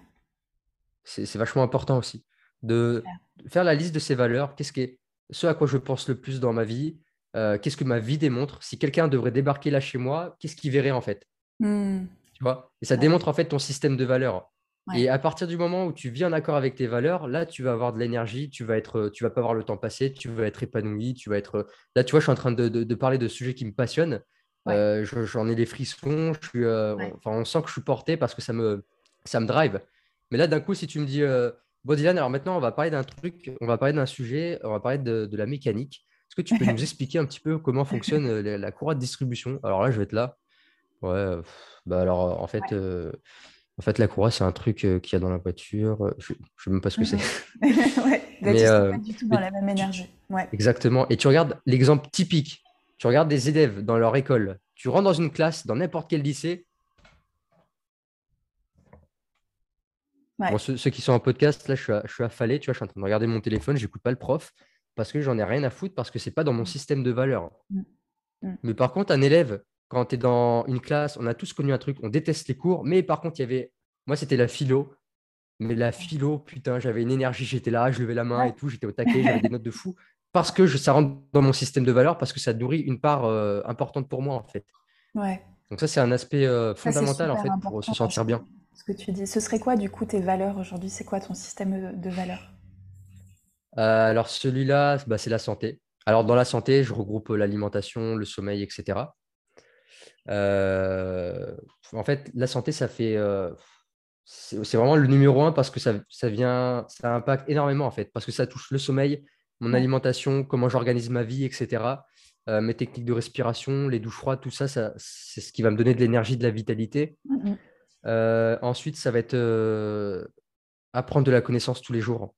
C'est vachement important aussi de de faire la liste de ses valeurs. Qu'est-ce qui est ce à quoi je pense le plus dans ma vie euh, Qu'est-ce que ma vie démontre Si quelqu'un devrait débarquer là chez moi, qu'est-ce qu'il verrait en fait? Hmm. Tu vois? Et ça Ouais. démontre en fait ton système de valeurs. Ouais. Et à partir du moment où tu vis en accord avec tes valeurs, là, tu vas avoir de l'énergie, tu vas être, tu vas pas voir le temps passer, tu vas être épanoui, tu vas être. Là, tu vois, je suis en train de, de- de parler de sujets qui me passionnent. Ouais. Euh, je- j'en ai des frissons. Je suis, euh, Ouais. on, enfin, on sent que je suis porté parce que ça me, ça me drive. Mais là, d'un coup, si tu me dis, euh, bon, Dylan, alors maintenant, on va parler d'un truc, on va parler d'un sujet, on va parler de, de la mécanique. Est-ce que tu peux nous expliquer un petit peu comment fonctionne euh, la, la courroie de distribution? Alors là, je vais être là. Ouais, pff, bah alors, euh, en fait, Ouais. euh, en fait, la courroie, c'est un truc euh, qu'il y a dans la voiture. Je ne sais même pas ce que c'est. Ouais, bah, Mais, euh, pas du tout dans la même énergie. Ouais. Exactement. Et tu regardes l'exemple typique. Tu regardes des élèves dans leur école. Tu rentres dans une classe, dans n'importe quel lycée. Ouais. Bon, ceux, ceux qui sont en podcast, là, je suis, à- je suis affalé. Tu vois, je suis en train de regarder mon téléphone. J'écoute pas le prof parce que j'en ai rien à foutre parce que c'est pas dans mon système de valeurs. Mm. Mm. Mais par contre, un élève, quand tu es dans une classe, on a tous connu un truc, on déteste les cours. Mais par contre, il y avait. Moi, c'était la philo. Mais la philo, putain, j'avais une énergie, j'étais là, je levais la main Ouais. et tout, j'étais au taquet, j'avais des notes de fou. Parce que je- ça rentre dans mon système de valeurs, parce que ça nourrit une part euh, importante pour moi, en fait. Ouais. Donc ça, c'est un aspect euh, Ça, fondamental, en fait, pour se sentir bien. Ce que tu dis. Ce serait quoi, du coup, tes valeurs aujourd'hui? C'est quoi ton système de valeurs? Euh, alors, celui-là, bah, c'est la santé. Alors, dans la santé, je regroupe l'alimentation, le sommeil, etc. Euh, en fait, la santé, ça fait... euh, c'est vraiment le numéro un parce que ça, ça vient, ça impacte énormément, en fait, parce que ça touche le sommeil, mon alimentation, comment j'organise ma vie, etc. Euh, mes techniques de respiration, les douches froides, tout ça, ça, c'est ce qui va me donner de l'énergie, de la vitalité. Euh, ensuite, ça va être euh, apprendre de la connaissance tous les jours.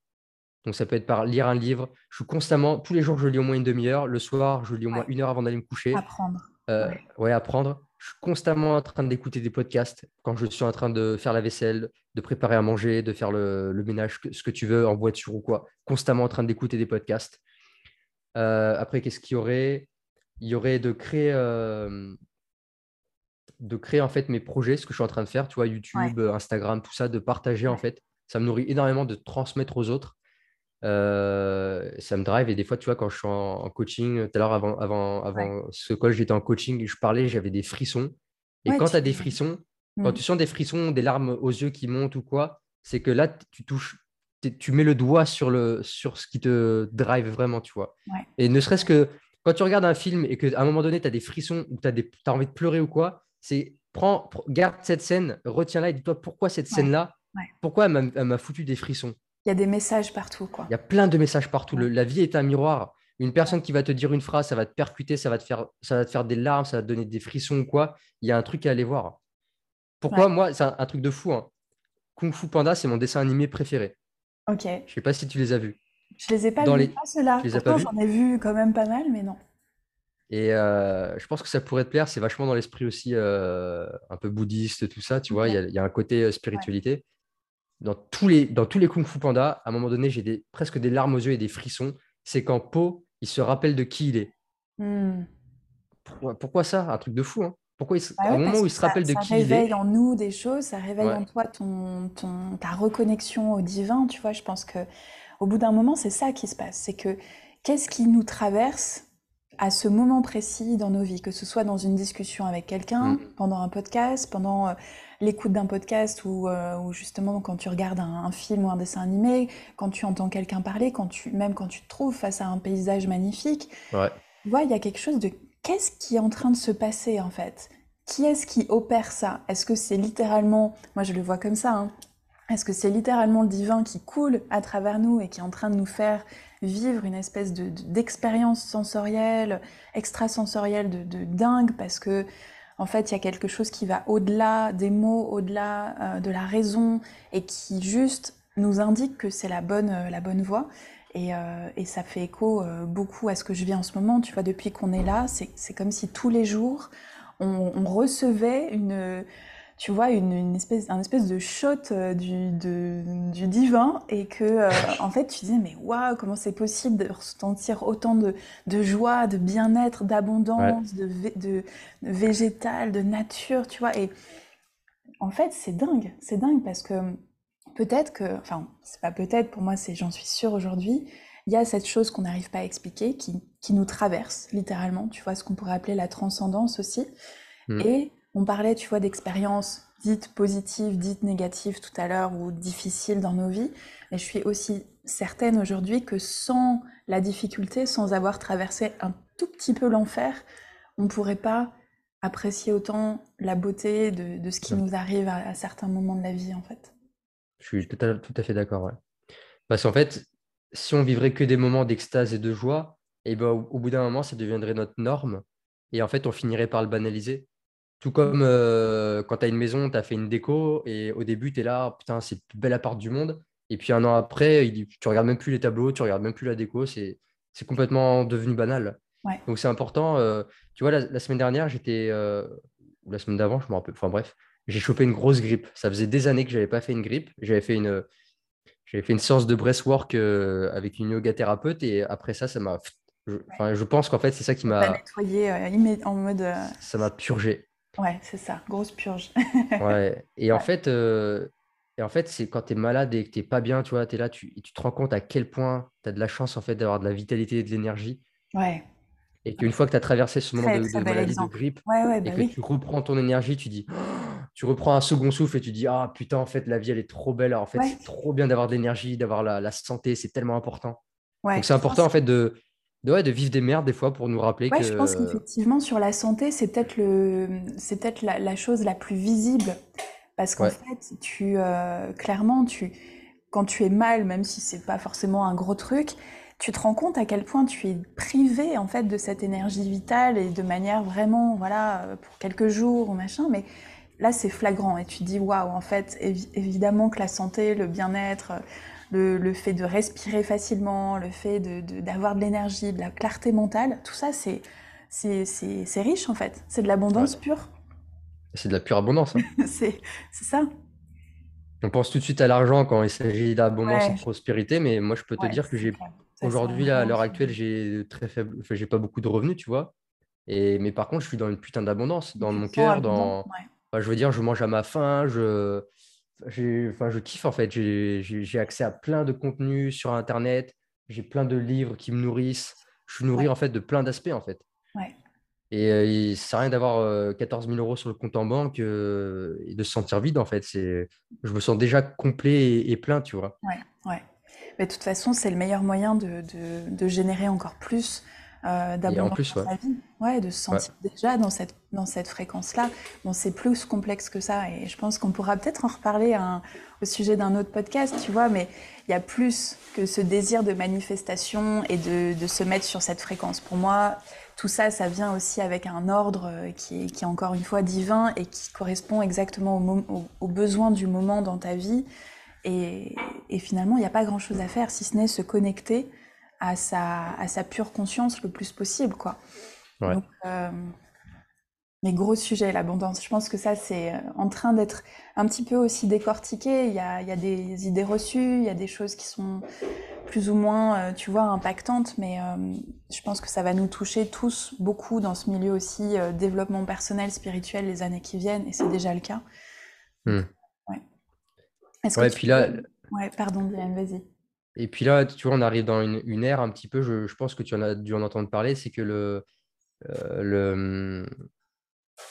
Donc, ça peut être par lire un livre. Je suis constamment, tous les jours, je lis au moins une demi-heure. Le soir, je lis au moins Ouais. une heure avant d'aller me coucher. Apprendre. Euh, Ouais. ouais, apprendre. Je suis constamment en train d'écouter des podcasts quand je suis en train de faire la vaisselle, de préparer à manger, de faire le, le ménage, ce que tu veux, en voiture ou quoi. Constamment en train d'écouter des podcasts. Euh, après, qu'est-ce qu'il y aurait? Il y aurait de créer, de créer en fait mes projets, ce que je suis en train de faire, tu vois, YouTube, euh, Instagram, tout ça, de partager en fait. Ça me nourrit énormément de transmettre aux autres. Euh, ça me drive et des fois, tu vois, quand je suis en, en coaching, tout à l'heure avant, avant, avant ce call, j'étais en coaching, je parlais, j'avais des frissons. Et Ouais, quand tu- as des frissons, quand Mm. tu sens des frissons, des larmes aux yeux qui montent ou quoi, c'est que là, tu touches, tu mets le doigt sur, le, sur ce qui te drive vraiment, tu vois. Ouais. Et ne serait-ce que quand tu regardes un film et qu'à un moment donné, tu as des frissons ou tu as, envie de pleurer ou quoi, c'est prends, pr- garde cette scène, retiens-la et dis-toi pourquoi cette Ouais. scène-là, Ouais. pourquoi elle m'a- foutu des frissons. Il y a des messages partout, quoi. Il y a plein de messages partout. Ouais. Le- la vie est un miroir. Une personne qui va te dire une phrase, ça va te percuter, ça va te faire, ça va te faire des larmes, ça va te donner des frissons ou quoi. Il y a un truc à aller voir. Pourquoi moi, c'est un, un truc de fou. hein. Kung Fu Panda, c'est mon dessin animé préféré. Ok. Je sais pas si tu les as vus. Je les ai pas Dans vus, les- pas ceux-là. Pourtant, j'en ai vu quand même pas mal, mais non. Et euh, je pense que ça pourrait te plaire. C'est vachement dans l'esprit aussi euh, un peu bouddhiste, tout ça. Tu vois, il y a, il y a un côté euh, spiritualité. Dans, tous les, dans tous les Kung Fu Panda, à un moment donné, j'ai des, presque des larmes aux yeux et des frissons. C'est quand Po, il se rappelle de qui il est. Hmm. Pourquoi, pourquoi ça? Un truc de fou. Hein pourquoi il se- Bah ouais, un moment où il se ça, rappelle de ça qui il réveille est, en nous des choses, ça réveille en toi ton, ton- ta reconnexion au divin. Tu vois, je pense que au bout d'un moment, c'est ça qui se passe. C'est que qu'est-ce qui nous traverse à ce moment précis dans nos vies, que ce soit dans une discussion avec quelqu'un, Mm. pendant un podcast, pendant euh, l'écoute d'un podcast ou, euh, ou justement quand tu regardes un, un film ou un dessin animé, quand tu entends quelqu'un parler, quand tu, même quand tu te trouves face à un paysage magnifique. ouais. Tu vois, il y a quelque chose de qu'est-ce qui est en train de se passer en fait? Qui est-ce qui opère ça? Est-ce que c'est littéralement, moi je le vois comme ça, hein, est-ce que c'est littéralement le divin qui coule à travers nous et qui est en train de nous faire vivre une espèce d'expérience sensorielle, extrasensorielle de, de dingue parce que en fait, il y a quelque chose qui va au-delà des mots, au-delà euh, de la raison, et qui juste nous indique que c'est la bonne, euh, la bonne voie. Et, euh, et, ça fait écho beaucoup à ce que je vis en ce moment. Tu vois, depuis qu'on est là, c'est comme si tous les jours, on recevait une tu vois, une, espèce, un espèce de shot euh, du, du divin et que, euh, en fait, tu disais, mais waouh, comment c'est possible de ressentir autant de, de joie, de bien-être, d'abondance, de, de, végétal, de nature, tu vois. Et en fait, c'est dingue, c'est dingue parce que peut-être que, enfin, c'est pas peut-être, pour moi, c'est j'en suis sûre aujourd'hui, il y a cette chose qu'on n'arrive pas à expliquer qui, qui, nous traverse littéralement, tu vois, ce qu'on pourrait appeler la transcendance aussi. Mmh. Et on parlait, tu vois, d'expériences dites positives, dites négatives tout à l'heure ou difficiles dans nos vies. Mais je suis aussi certaine aujourd'hui que sans la difficulté, sans avoir traversé un tout petit peu l'enfer, on ne pourrait pas apprécier autant la beauté de, ce qui nous arrive à, certains moments de la vie, en fait. Je suis tout à, fait d'accord, ouais. Parce qu'en fait, si on vivrait que des moments d'extase et de joie, et eh ben, au bout d'un moment, ça deviendrait notre norme. Et en fait, on finirait par le banaliser. Tout comme euh, quand tu as une maison, tu as fait une déco et au début, tu es là, putain, c'est le plus bel appart du monde. Et puis un an après, tu regardes même plus les tableaux, tu regardes même plus la déco, c'est complètement devenu banal. Donc c'est important. Euh, tu vois, la, semaine dernière, j'étais, euh, ou la semaine d'avant, je me rappelle, enfin bref, j'ai chopé une grosse grippe. Ça faisait des années que je n'avais pas fait une grippe. J'avais fait une, j'avais fait une séance de breathwork avec une yoga thérapeute et après ça, ça m'a. Je, je pense qu'en fait, c'est ça qui m'a. nettoyé en mode. Ça m'a purgé. Ouais, c'est ça, grosse purge. ouais. Et en fait, euh, et en fait c'est quand tu es malade et que tu pas bien, tu vois, tu es là, tu, tu te rends compte à quel point tu as de la chance en fait d'avoir de la vitalité et de l'énergie. Ouais. Et qu'une fois que tu as traversé ce moment de, maladie, de grippe, ouais, et bah que tu reprends ton énergie, tu dis, tu reprends un second souffle et tu dis, ah putain, en fait, la vie, elle est trop belle. en fait, c'est trop bien d'avoir de l'énergie, d'avoir la, la, santé, c'est tellement important. Donc, c'est important, en fait, de, de, de vivre des merdes des fois pour nous rappeler ouais, je pense qu'effectivement, sur la santé, c'est peut-être le, c'est peut-être la, chose la plus visible. Parce qu'en fait, tu, euh, clairement, tu, quand tu es mal, même si c'est pas forcément un gros truc, tu te rends compte à quel point tu es privé en fait de cette énergie vitale et de manière vraiment, voilà, pour quelques jours ou machin. Mais là, c'est flagrant et tu te dis waouh, en fait, évidemment que la santé, le bien-être, le, fait de respirer facilement, le fait d'avoir de, de l'énergie, de la clarté mentale, tout ça, c'est riche en fait. C'est de l'abondance pure. C'est de la pure abondance. Hein. c'est ça. On pense tout de suite à l'argent quand il s'agit d'abondance et de prospérité, mais moi je peux te dire que j'ai aujourd'hui, à l'heure actuelle, j'ai très faible, enfin, j'ai pas beaucoup de revenus, tu vois. Et, mais par contre, je suis dans une putain d'abondance, dans mon cœur, dans. je veux dire, je mange à ma faim, je enfin, je kiffe en fait. J'ai accès à plein de contenus sur Internet. J'ai plein de livres qui me nourrissent. Je suis nourri en fait de plein d'aspects en fait. Ouais. Et, euh, ça sert à rien d'avoir 14 000 euros sur le compte en banque euh, et de se sentir vide en fait. Je me sens déjà complet et, plein, tu vois. Ouais, ouais. Mais de toute façon, c'est le meilleur moyen de, de, de générer encore plus euh, d'abord dans sa vie, ouais, de se sentir déjà dans cette, dans cette fréquence-là. Bon, c'est plus complexe que ça et je pense qu'on pourra peut-être en reparler au sujet d'un autre podcast, tu vois, mais il y a plus que ce désir de manifestation et de, de, se mettre sur cette fréquence. Pour moi, tout ça, ça vient aussi avec un ordre qui est, qui est encore une fois divin et qui correspond exactement aux besoins du moment dans ta vie. Et, et finalement, il n'y a pas grand-chose à faire si ce n'est se connecter à sa, à sa pure conscience le plus possible, quoi. Donc, euh, mais gros sujet, l'abondance. Je pense que ça, c'est euh, en train d'être un petit peu aussi décortiqué. Il y a, il y a des idées reçues, il y a des choses qui sont plus ou moins, euh, tu vois, impactantes, mais je pense que ça va nous toucher tous beaucoup dans ce milieu aussi, développement personnel, spirituel, les années qui viennent, et c'est déjà le cas. Ouais. Est-ce que puis là... Ouais, pardon, Diane, vas-y. Et puis là, tu vois, on arrive dans une, ère un petit peu, je, pense que tu en as dû en entendre parler, c'est que le, euh, le,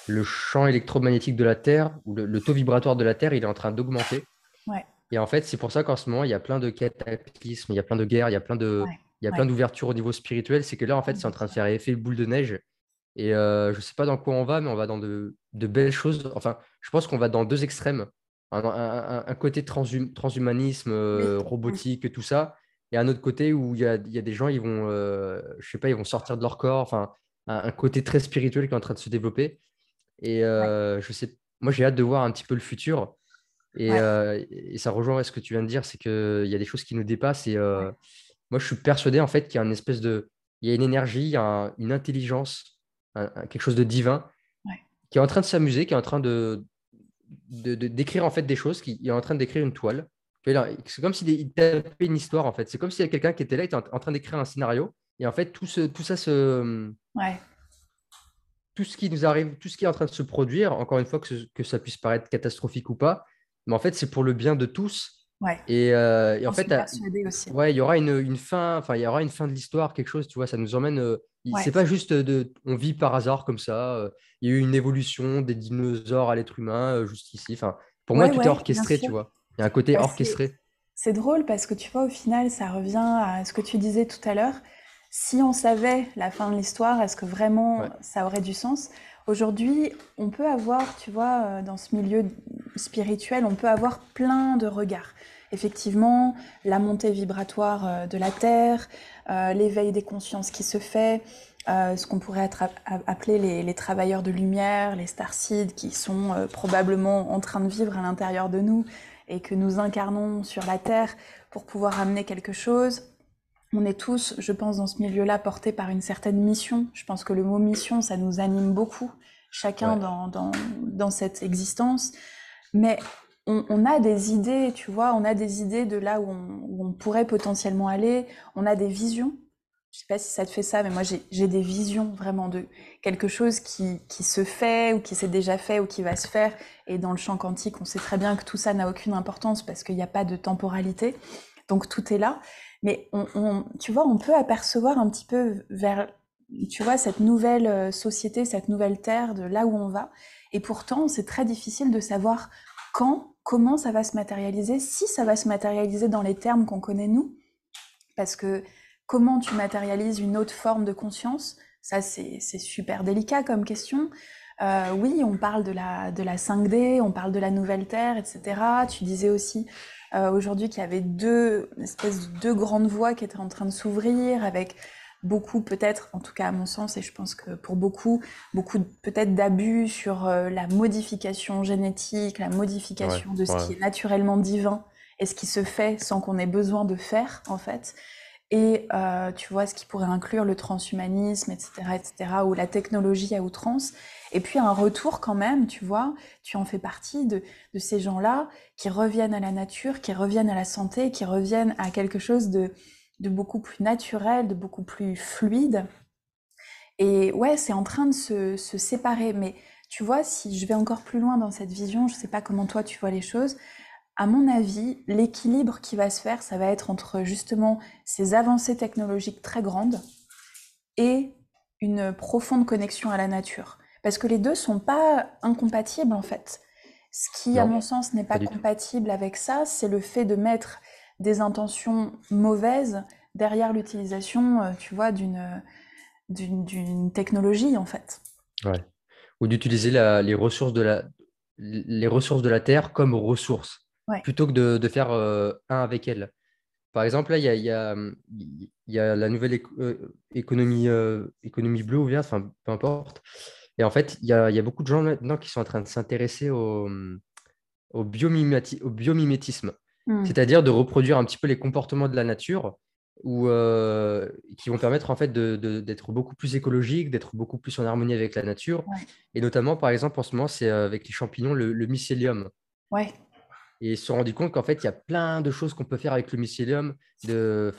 le, champ électromagnétique de la Terre, ou le, taux vibratoire de la Terre, il est en train d'augmenter. Ouais. Et en fait, c'est pour ça qu'en ce moment, il y a plein de cataclysmes, il y a plein de guerres, il y a plein de, il y a plein d'ouvertures au niveau spirituel. C'est que là, en fait, c'est en train de faire effet boule de neige. Et je ne sais pas dans quoi on va, mais on va dans de, belles choses. Enfin, je pense qu'on va dans deux extrêmes. Un, côté transhumanisme, robotique, tout ça. Et un autre côté où il y a, des gens, ils vont, je sais pas, ils vont sortir de leur corps. Enfin, un, côté très spirituel qui est en train de se développer. Et je sais, moi, j'ai hâte de voir un petit peu le futur. Et, ça rejoint ce que tu viens de dire, c'est qu'il y a des choses qui nous dépassent. Et moi, je suis persuadé en fait qu'il y a une espèce de, il y a une énergie, une intelligence, quelque chose de divin qui est en train de s'amuser, qui est en train de d'écrire en fait des choses, qui est en train d'écrire une toile. C'est comme s'il tapait une histoire en fait. C'est comme s'il y a quelqu'un qui était là, qui était en train d'écrire un scénario. Et en fait, tout, ce, tout ça se. Ouais tout ce qui nous arrive, tout ce qui est en train de se produire, encore une fois, que, ça puisse paraître catastrophique ou pas, mais en fait, c'est pour le bien de tous. Ouais. Et, euh, en fait, aussi. ouais, il y aura une, fin, enfin, il y aura une fin de l'histoire, quelque chose, tu vois, ça nous emmène. Euh, c'est pas juste de, on vit par hasard comme ça. Euh, il y a eu une évolution des dinosaures à l'être humain juste ici. Enfin, pour moi, tout est orchestré, tu vois. Il y a un côté bah, orchestré. C'est drôle parce que tu vois, au final, ça revient à ce que tu disais tout à l'heure si on savait la fin de l'histoire, est-ce que vraiment ça aurait du sens? Aujourd'hui, on peut avoir, tu vois, euh, dans ce milieu spirituel, on peut avoir plein de regards. Effectivement, la montée vibratoire euh, de la Terre, euh, l'éveil des consciences qui se fait, ce qu'on pourrait appeler les, les, travailleurs de lumière, les starseeds qui sont probablement en train de vivre à l'intérieur de nous et que nous incarnons sur la Terre pour pouvoir amener quelque chose on est tous, je pense, dans ce milieu-là, portés par une certaine mission. Je pense que le mot mission, ça nous anime beaucoup, chacun dans, dans, cette existence. Mais on, a des idées, tu vois, on a des idées de là où on, pourrait potentiellement aller, on a des visions. Je sais pas si ça te fait ça, mais moi j'ai des visions vraiment de quelque chose qui, qui se fait ou qui s'est déjà fait ou qui va se faire. Et dans le champ quantique, on sait très bien que tout ça n'a aucune importance parce qu'il n'y a pas de temporalité. Donc tout est là. Mais on, tu vois, on peut apercevoir un petit peu vers, tu vois, cette nouvelle euh, société, cette nouvelle terre, de là où on va. Et pourtant, c'est très difficile de savoir quand, comment ça va se matérialiser, si ça va se matérialiser dans les termes qu'on connaît nous. Parce que comment tu matérialises une autre forme de conscience, ça c'est super délicat comme question. Euh, oui, on parle de la, de la 5D, on parle de la nouvelle Terre, etc. Tu disais aussi euh, aujourd'hui qu'il y avait deux espèces de deux grandes voies qui étaient en train de s'ouvrir avec beaucoup peut-être, en tout cas à mon sens, et je pense que pour beaucoup, beaucoup peut-être d'abus sur euh, la modification génétique, la modification de ce qui est naturellement divin et ce qui se fait sans qu'on ait besoin de faire en fait. Et euh, tu vois ce qui pourrait inclure le transhumanisme, etc., etc., ou la technologie à outrance. Et puis un retour quand même, tu vois, tu en fais partie de, ces gens-là qui reviennent à la nature, qui reviennent à la santé, qui reviennent à quelque chose de, beaucoup plus naturel, de beaucoup plus fluide. Et ouais, c'est en train de se, séparer. Mais tu vois, si je vais encore plus loin dans cette vision, je ne sais pas comment toi tu vois les choses, à mon avis, l'équilibre qui va se faire, ça va être entre justement ces avancées technologiques très grandes et une profonde connexion à la nature. Parce que les deux sont pas incompatibles en fait. Ce qui, à mon sens, n'est pas, compatible avec ça, c'est le fait de mettre des intentions mauvaises derrière l'utilisation, euh, tu vois, d'une d'une technologie en fait. Ouais. Ou d'utiliser les ressources de la les ressources de la terre comme ressources plutôt que de, de faire euh, un avec elle. Par exemple, là, il y a, y, a, y a, la nouvelle euh, économie, économie bleue ou verte, enfin peu importe, et en fait, il y a, beaucoup de gens maintenant qui sont en train de s'intéresser au, au, biomimétisme, hmm. c'est-à-dire de reproduire un petit peu les comportements de la nature ou euh, qui vont permettre en fait d'être beaucoup plus écologique, d'être beaucoup plus en harmonie avec la nature. Et notamment, par exemple, en ce moment, c'est euh, avec les champignons, le, mycélium. Ouais. Et ils se sont rendus compte qu'en fait, il y a plein de choses qu'on peut faire avec le mycélium. De,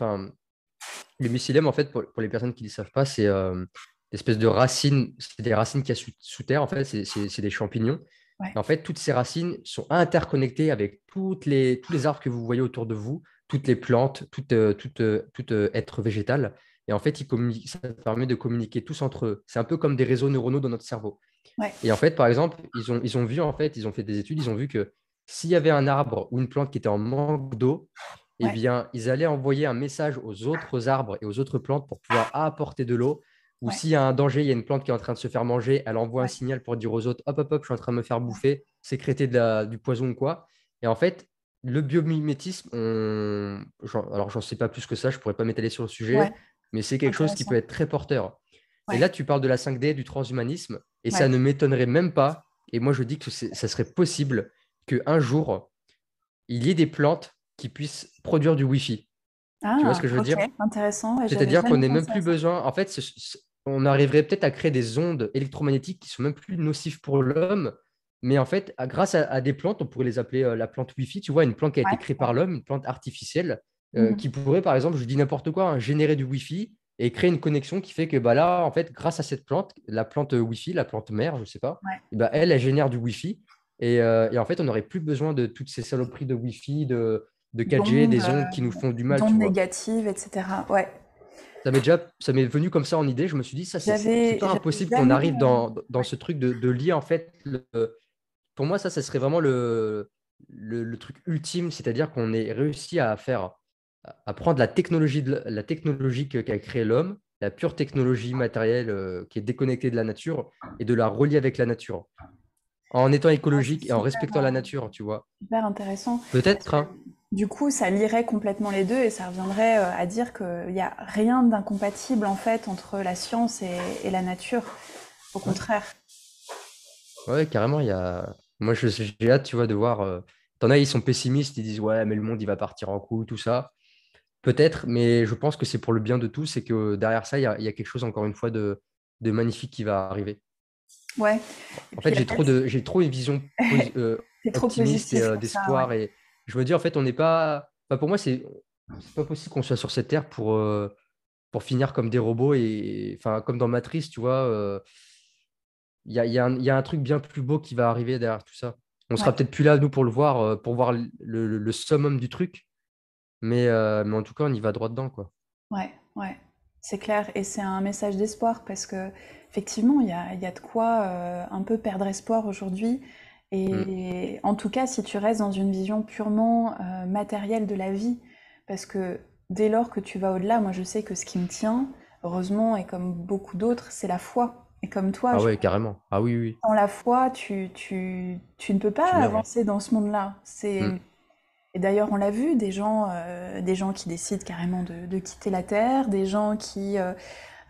le mycélium, en fait, pour, les personnes qui ne le savent pas, c'est euh, espèces de racines, c'est des racines qu'il y a sous, terre, en fait, c'est des champignons. En fait, toutes ces racines sont interconnectées avec toutes les, tous les arbres que vous voyez autour de vous, toutes les plantes, tout, euh, euh, euh, être végétal. Et en fait, ils ça permet de communiquer tous entre eux. C'est un peu comme des réseaux neuronaux dans notre cerveau. Et en fait, par exemple, ils ont, ils ont vu, en fait, ils ont fait des études, ils ont vu que s'il y avait un arbre ou une plante qui était en manque d'eau, eh bien, ils allaient envoyer un message aux autres arbres et aux autres plantes pour pouvoir apporter de l'eau. Ou s'il y a un danger, il y a une plante qui est en train de se faire manger, elle envoie un signal pour dire aux autres Hop, hop, hop, je suis en train de me faire bouffer, sécréter du poison ou quoi. Et en fait, le biomimétisme, on... alors j'en sais pas plus que ça, je pourrais pas m'étaler sur le sujet, mais c'est quelque chose qui peut être très porteur. Et là, tu parles de la 5D, du transhumanisme, et ça ne m'étonnerait même pas. Et moi, je dis que ça serait possible qu'un jour, il y ait des plantes qui puissent produire du Wi-Fi. tu vois ce que je veux dire? Intéressant. C'est-à-dire qu'on n'est même plus besoin. En fait, on arriverait peut-être à créer des ondes électromagnétiques qui sont même plus nocives pour l'homme. Mais en fait, grâce à, des plantes, on pourrait les appeler euh, la plante Wi-Fi. Tu vois, une plante qui a été créée par l'homme, une plante artificielle, euh, mmh qui pourrait, par exemple, je dis n'importe quoi, hein, générer du Wi-Fi et créer une connexion qui fait que bah, là, en fait, grâce à cette plante, la plante Wi-Fi, la plante mère, je ne sais pas, bah, elle, elle génère du Wi-Fi. Euh, et, en fait, on n'aurait plus besoin de toutes ces saloperies de Wi-Fi, de, de 4G, des ondes qui nous font du mal. Ondes négatives, etc. Ouais. Ça m'est déjà, ça m'est venu comme ça en idée. Je me suis dit, ça, c'est pas impossible qu'on arrive dans, dans ce truc de, de, lier, en fait. pour moi, ça, ça serait vraiment le, le, truc ultime, c'est-à-dire qu'on ait réussi à faire, à prendre la technologie, de, la technologie qu'a créé l'homme, la pure technologie matérielle euh, qui est déconnectée de la nature, et de la relier avec la nature en étant écologique et en respectant la nature, tu vois. Super intéressant. Peut-être. Hein. Du coup, ça lirait complètement les deux et ça reviendrait euh, à dire qu'il n'y a rien d'incompatible en fait entre la science et, la nature. Au contraire. Ouais, carrément. Il y a... Moi, j'ai hâte, tu vois, de voir. Euh, t'en as, ils sont pessimistes, ils disent ouais, mais le monde il va partir en couille, tout ça. Peut-être, mais je pense que c'est pour le bien de tous et que derrière ça, il y a, quelque chose encore une fois de magnifique qui va arriver. Ouais. En fait, j'ai trop, de, j'ai trop une vision euh, optimiste et euh, d'espoir. Et je me dis, en fait, on n'est pas. pour moi, c'est pas possible qu'on soit sur cette terre pour, euh, pour finir comme des robots. Et enfin, comme dans Matrice, tu vois, il y a, y, a y, a, un truc bien plus beau qui va arriver derrière tout ça. On sera peut-être plus là, nous, pour le voir, pour voir le, le, summum du truc. Mais, mais en tout cas, on y va droit dedans, quoi. Ouais, ouais. C'est clair. Et c'est un message d'espoir parce que effectivement, il y a, de quoi euh, un peu perdre espoir aujourd'hui. Et mm. en tout cas, si tu restes dans une vision purement euh, matérielle de la vie, parce que dès lors que tu vas au-delà, moi je sais que ce qui me tient, heureusement, et comme beaucoup d'autres, c'est la foi. Et comme toi, ah oui, carrément. Ah oui, oui. Sans la foi, tu, tu, tu ne peux pas avancer dans ce monde-là. C'est mm. Et d'ailleurs, on l'a vu, des gens, euh, des gens qui décident carrément de, de, quitter la Terre, des gens qui euh,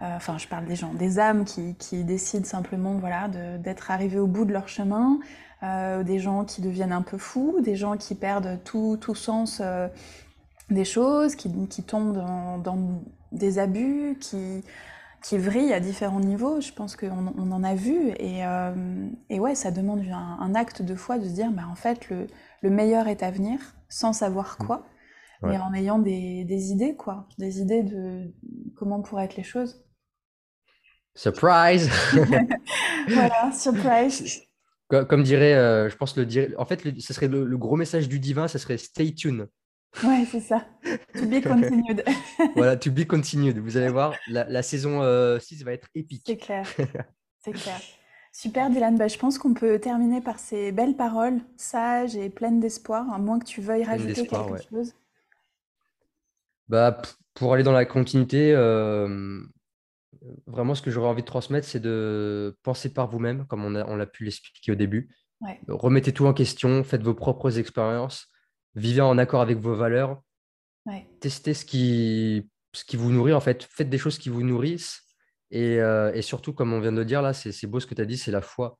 enfin je parle des gens, des âmes qui, qui décident simplement voilà, d'être arrivés au bout de leur chemin, euh, des gens qui deviennent un peu fous, des gens qui perdent tout, tout sens euh, des choses, qui, qui tombent dans, dans, des abus, qui, qui vrillent à différents niveaux. Je pense qu'on on en a vu. Et, et ouais, ça demande un, un, acte de foi de se dire, bah, en fait, le, le meilleur est à venir, sans savoir quoi, mais en ayant des, des, idées, quoi. Des idées de comment pourraient être les choses. Surprise Voilà, surprise. Comme, dirait, euh, je pense le dire. En fait, ce serait le, gros message du divin, ce serait stay tuned. Ouais, c'est ça. To be continued. voilà, to be continued. Vous allez voir, la, saison 6 euh, va être épique. C'est clair. C'est clair. Super, Dylan. Bah, je pense qu'on peut terminer par ces belles paroles, sages et pleines d'espoir, à moins que tu veuilles rajouter quelque chose. Bah, pour aller dans la continuité, euh, vraiment, ce que j'aurais envie de transmettre, c'est de penser par vous-même, comme on, l'a pu l'expliquer au début. Remettez tout en question, faites vos propres expériences, vivez en accord avec vos valeurs, testez ce qui, ce qui vous nourrit, en fait, faites des choses qui vous nourrissent. Et, euh, surtout, comme on vient de le dire là, c'est beau ce que tu as dit, c'est la foi.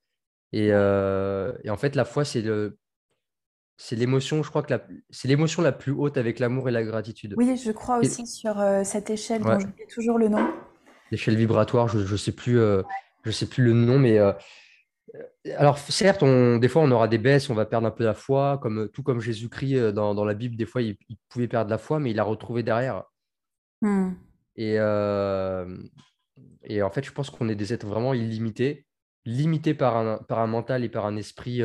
Euh, et, en fait, la foi, c'est le, c'est l'émotion, je crois que c'est l'émotion la plus haute avec l'amour et la gratitude. Oui, je crois aussi sur euh, cette échelle dont j'oublie toujours le nom l'échelle vibratoire, je ne sais, plus, euh, je sais plus le nom, mais euh, alors certes, on, des fois on aura des baisses, on va perdre un peu la foi, comme, tout comme Jésus-Christ euh, dans, dans, la Bible, des fois il, pouvait perdre la foi, mais il l'a retrouvé derrière. Hmm. Et, et en fait, je pense qu'on est des êtres vraiment illimités, limités par un, par un mental et par un esprit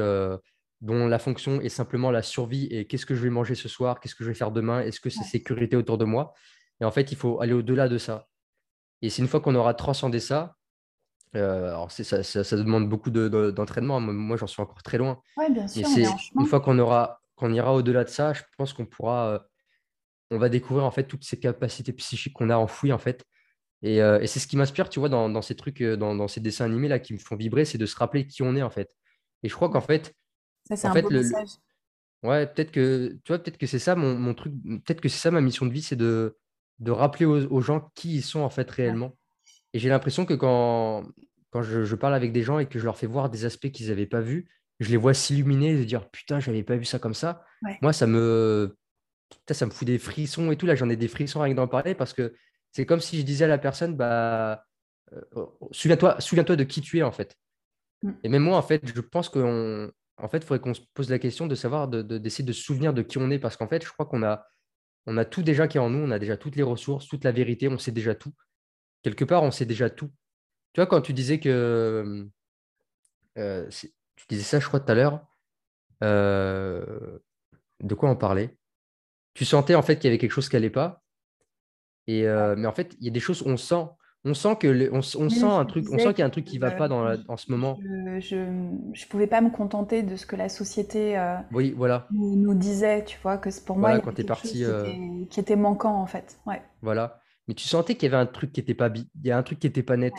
dont la fonction est simplement la survie et qu'est-ce que je vais manger ce soir, qu'est-ce que je vais faire demain, est-ce que c'est sécurité autour de moi. Et en fait, il faut aller au-delà de ça. Et c'est une fois qu'on aura transcendé ça, euh, alors ça, ça, demande beaucoup d'entraînement. Moi, j'en suis encore très loin. Oui, bien sûr. Mais une fois qu'on aura, qu'on ira au-delà de ça, je pense qu'on pourra, euh, on va découvrir en fait toutes ces capacités psychiques qu'on a enfouies en fait. Et, et c'est ce qui m'inspire, tu vois, dans, dans ces trucs, dans, dans, ces dessins animés là qui me font vibrer, c'est de se rappeler qui on est en fait. Et je crois qu'en fait, ça c'est un fait, beau le, message. Ouais, peut-être que, tu vois, peut-être que c'est ça mon, mon truc, peut-être que c'est ça ma mission de vie, c'est de, de rappeler aux, gens qui ils sont en fait réellement. Et j'ai l'impression que quand, quand je, parle avec des gens et que je leur fais voir des aspects qu'ils n'avaient pas vus, je les vois s'illuminer et se dire putain, j'avais pas vu ça comme ça. Moi, ça me, ça me fout des frissons et tout. Là, j'en ai des frissons rien que d'en parler parce que c'est comme si je disais à la personne bah, euh, souviens-toi souviens de qui tu es en fait. Mm. Et même moi, en fait, je pense qu'en en fait, il faudrait qu'on se pose la question de savoir, d'essayer de, de, se souvenir de qui on est parce qu'en fait, je crois qu'on a, on a tout déjà qui est en nous, on a déjà toutes les ressources, toute la vérité, on sait déjà tout. Quelque part, on sait déjà tout. Tu vois, quand tu disais que. Euh, tu disais ça, je crois, tout à l'heure. Euh, de quoi on parlait? Tu sentais en fait qu'il y avait quelque chose qui n'allait pas. Et, euh, mais en fait, il y a des choses, on sent. On sent que on, sent un truc, on sent qu'il y a un truc qui va pas dans en ce moment. Je, ne pouvais pas me contenter de ce que la société oui, voilà. nous, disait, tu vois, que pour moi, quand es parti, qui, était, manquant en fait. Ouais. Voilà. Mais tu sentais qu'il y avait un truc qui était pas, il y a un truc qui était pas net.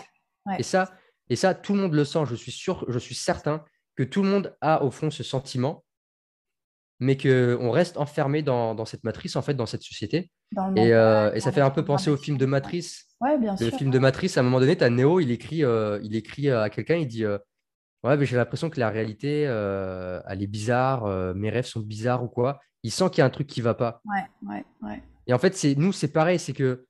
Et ça, et ça, tout le monde le sent. Je suis sûr, je suis certain que tout le monde a au fond ce sentiment, mais qu'on reste enfermé dans, cette matrice, en fait, dans cette société. Euh, et, ça fait un peu penser au film de Matrice. Ouais, bien sûr. Le film de Matrice, à un moment donné, tu as Neo, il écrit, euh, il écrit à quelqu'un, il dit euh, Ouais, mais j'ai l'impression que la réalité, elle est bizarre, mes rêves sont bizarres ou quoi. Il sent qu'il y a un truc qui va pas. Ouais, ouais, ouais. Et en fait, c'est nous, c'est pareil, c'est que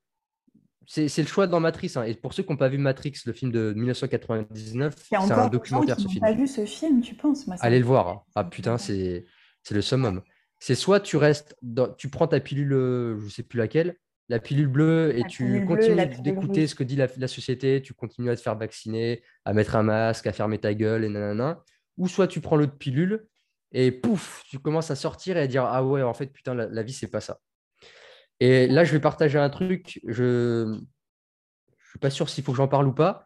c'est le choix dans Matrix. Hein. Et pour ceux qui n'ont pas vu Matrix, le film de 1999, c'est un documentaire ce film. pas vu ce film, tu penses Allez le voir. Hein. Ah putain, c'est le summum. C'est soit tu restes, tu prends ta pilule, je ne sais plus laquelle, la pilule bleue, et tu continues d'écouter ce que dit la, société, tu continues à te faire vacciner, à mettre un masque, à fermer ta gueule, et nanana. Ou soit tu prends l'autre pilule, et pouf, tu commences à sortir et à dire Ah ouais, en fait, putain, la, la vie, c'est pas ça. Et là, je vais partager un truc. Je ne suis pas sûr s'il faut que j'en parle ou pas.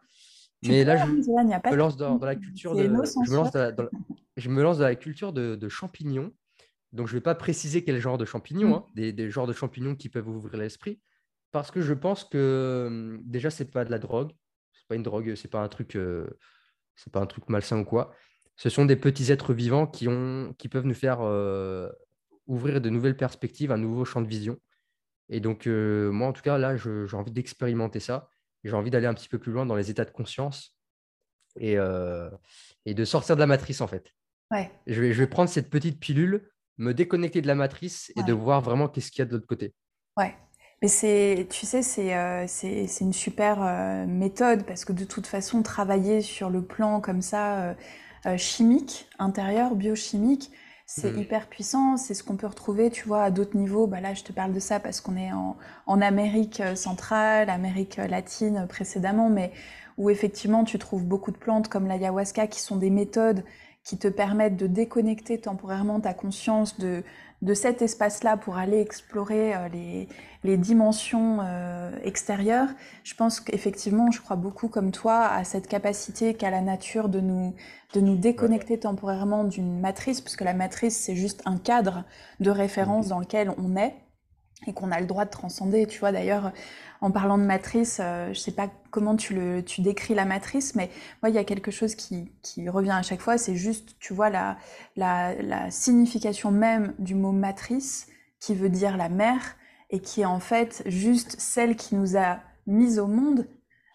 mais là, je, me lance dans, la culture de, je me lance dans, je me lance dans la culture de, champignons. Donc, je ne vais pas préciser quel genre de champignons, mm. hein, des, genres de champignons qui peuvent ouvrir l'esprit, parce que je pense que hum, déjà, c'est pas de la drogue, c'est pas une drogue, c'est pas un truc, euh, c'est pas un truc malsain ou quoi. Ce sont des petits êtres vivants qui ont, qui peuvent nous faire euh, ouvrir de nouvelles perspectives, un nouveau champ de vision. Et donc, euh, moi, en tout cas, là, j'ai envie d'expérimenter ça. J'ai envie d'aller un petit peu plus loin dans les états de conscience et, et de sortir de la matrice, en fait. Ouais. Je, vais, je vais prendre cette petite pilule, me déconnecter de la matrice et de voir vraiment qu'est-ce qu'il y a de l'autre côté. Ouais. Mais c'est, tu sais, c'est euh, c'est une super méthode parce que de toute façon, travailler sur le plan comme ça, chimique, intérieur, biochimique, c'est mmh. hyper puissant, c'est ce qu'on peut retrouver, tu vois, à d'autres niveaux. Bah là, je te parle de ça parce qu'on est en, en, Amérique euh, centrale, Amérique latine précédemment, mais où effectivement tu trouves beaucoup de plantes comme l'ayahuasca qui sont des méthodes qui te permettent de déconnecter temporairement ta conscience de, de cet espace-là pour aller explorer euh, les, les dimensions euh, extérieures, je pense qu'effectivement, je crois beaucoup comme toi à cette capacité qu'a la nature de nous, de nous déconnecter temporairement d'une matrice, puisque la matrice, c'est juste un cadre de référence mhm. dans lequel on est et qu'on a le droit de transcender. Tu vois, d'ailleurs, en parlant de matrice, euh, je sais pas comment tu, le, tu décris la matrice, mais moi, il y a quelque chose qui, qui revient à chaque fois, c'est juste, tu vois, la, la, la, signification même du mot matrice, qui veut dire la mère, et qui est en fait juste celle qui nous a mis au monde.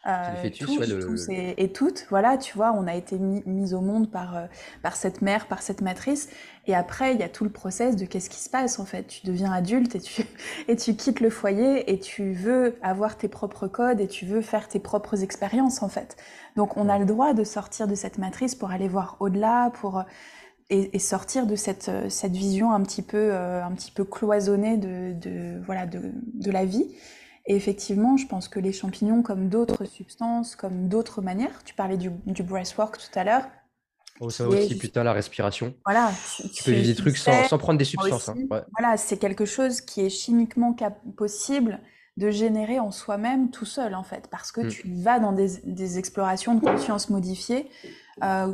Euh, tous, tous et, toutes, voilà, tu vois, on a été mis, au monde par, euh, par cette mère, par cette matrice. Et après, il y a tout le process de qu'est-ce qui se passe en fait. Tu deviens adulte et tu, et tu quittes le foyer et tu veux avoir tes propres codes et tu veux faire tes propres expériences en fait. Donc on a le droit de sortir de cette matrice pour aller voir au-delà, pour et, sortir de cette, cette vision un petit peu, euh, un petit peu cloisonnée de, de voilà, de, de, la vie. Et effectivement, je pense que les champignons, comme d'autres substances, comme d'autres manières, tu parlais du, du breathwork tout à l'heure. Oh, ça aussi, putain, la respiration. Voilà. Tu, peux vivre des trucs sans, sans, prendre des substances. Hein, voilà, c'est quelque chose qui est chimiquement possible de générer en soi-même tout seul, en fait, parce que mm. tu vas dans des, des, explorations de conscience modifiées euh,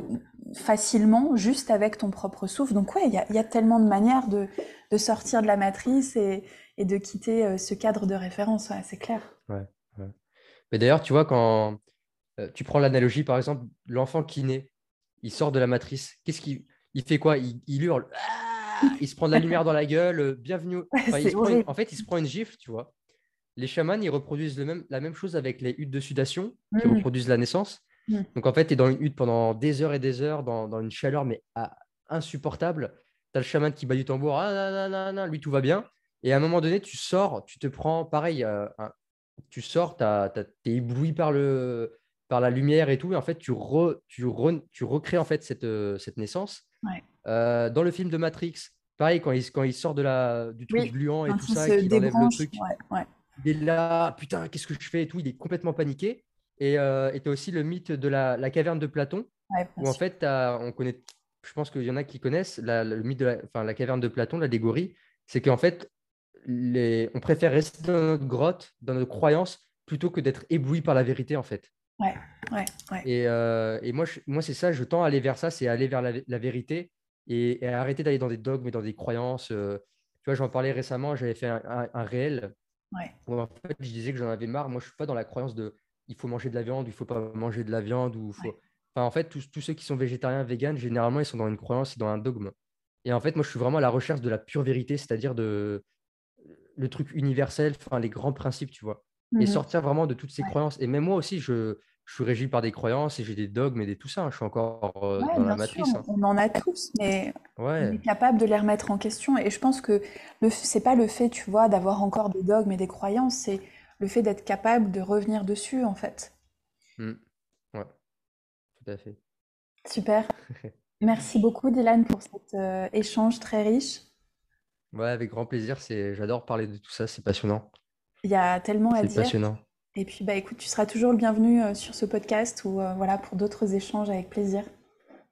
facilement, juste avec ton propre souffle. Donc ouais, il y a, y a, tellement de manières de, de, sortir de la matrice et, et de quitter ce cadre de référence, c'est clair. Ouais, Mais d'ailleurs, tu vois, quand tu prends l'analogie, par exemple, l'enfant qui naît, il sort de la matrice, qu'est-ce qu'il il fait quoi? Il, hurle, ah il se prend de la lumière dans la gueule, bienvenue. en fait, il se prend une gifle, tu vois. Les chamans, ils reproduisent le même, la même chose avec les huttes de sudation qui mmh. reproduisent la naissance. Mmh. Donc, en fait, tu es dans une hutte pendant des heures et des heures, dans, une chaleur, mais insupportable. Tu as le chaman qui bat du tambour, ah, lui, tout va bien. Et à un moment donné, tu sors, tu te prends, pareil, euh, tu sors, tu es ébloui par, le, par la lumière et tout. Et en fait, tu, tu, tu recrées en fait cette, euh, cette naissance. Euh, dans le film de Matrix, pareil, quand il, quand il sort de la, du truc gluant et tout ça, qu'il enlève le truc, il est là, putain, qu'est-ce que je fais et tout, il est complètement paniqué. Et euh, tu as aussi le mythe de la, la caverne de Platon, où en fait, on connaît, je pense qu'il y en a qui connaissent le mythe de la, enfin, la caverne de Platon, l'allégorie, c'est qu'en fait, les, on préfère rester dans notre grotte, dans notre croyance, plutôt que d'être ébloui par la vérité, en fait. Ouais, ouais, ouais. Et, euh, et moi, moi c'est ça, je tends à aller vers ça, c'est aller vers la, la vérité et, arrêter d'aller dans des dogmes et dans des croyances. Euh. tu vois, j'en parlais récemment, j'avais fait un, un, réel où en fait, je disais que j'en avais marre. Moi, je suis pas dans la croyance de il faut manger de la viande, il faut pas manger de la viande. Ou faut... enfin, en fait, tous, tous, ceux qui sont végétariens, véganes, généralement, ils sont dans une croyance et dans un dogme. Et en fait, moi, je suis vraiment à la recherche de la pure vérité, c'est-à-dire de le truc universel, enfin, les grands principes, tu vois. Et mmh sortir vraiment de toutes ces croyances. Et même moi aussi, je, je suis régi par des croyances et j'ai des dogmes et des, tout ça. Hein. Je suis encore euh, dans la matrice. Hein. On en a tous, mais on est capable de les remettre en question. Et je pense que ce n'est pas le fait, tu vois, d'avoir encore des dogmes et des croyances, c'est le fait d'être capable de revenir dessus, en fait. Mmh. Ouais, tout à fait. Super. Merci beaucoup, Dylan, pour cet euh, échange très riche. Ouais, avec grand plaisir. J'adore parler de tout ça, c'est passionnant. Il y a tellement à dire. C'est passionnant. Et puis, bah, écoute, tu seras toujours le bienvenu euh, sur ce podcast ou euh, voilà, pour d'autres échanges avec plaisir.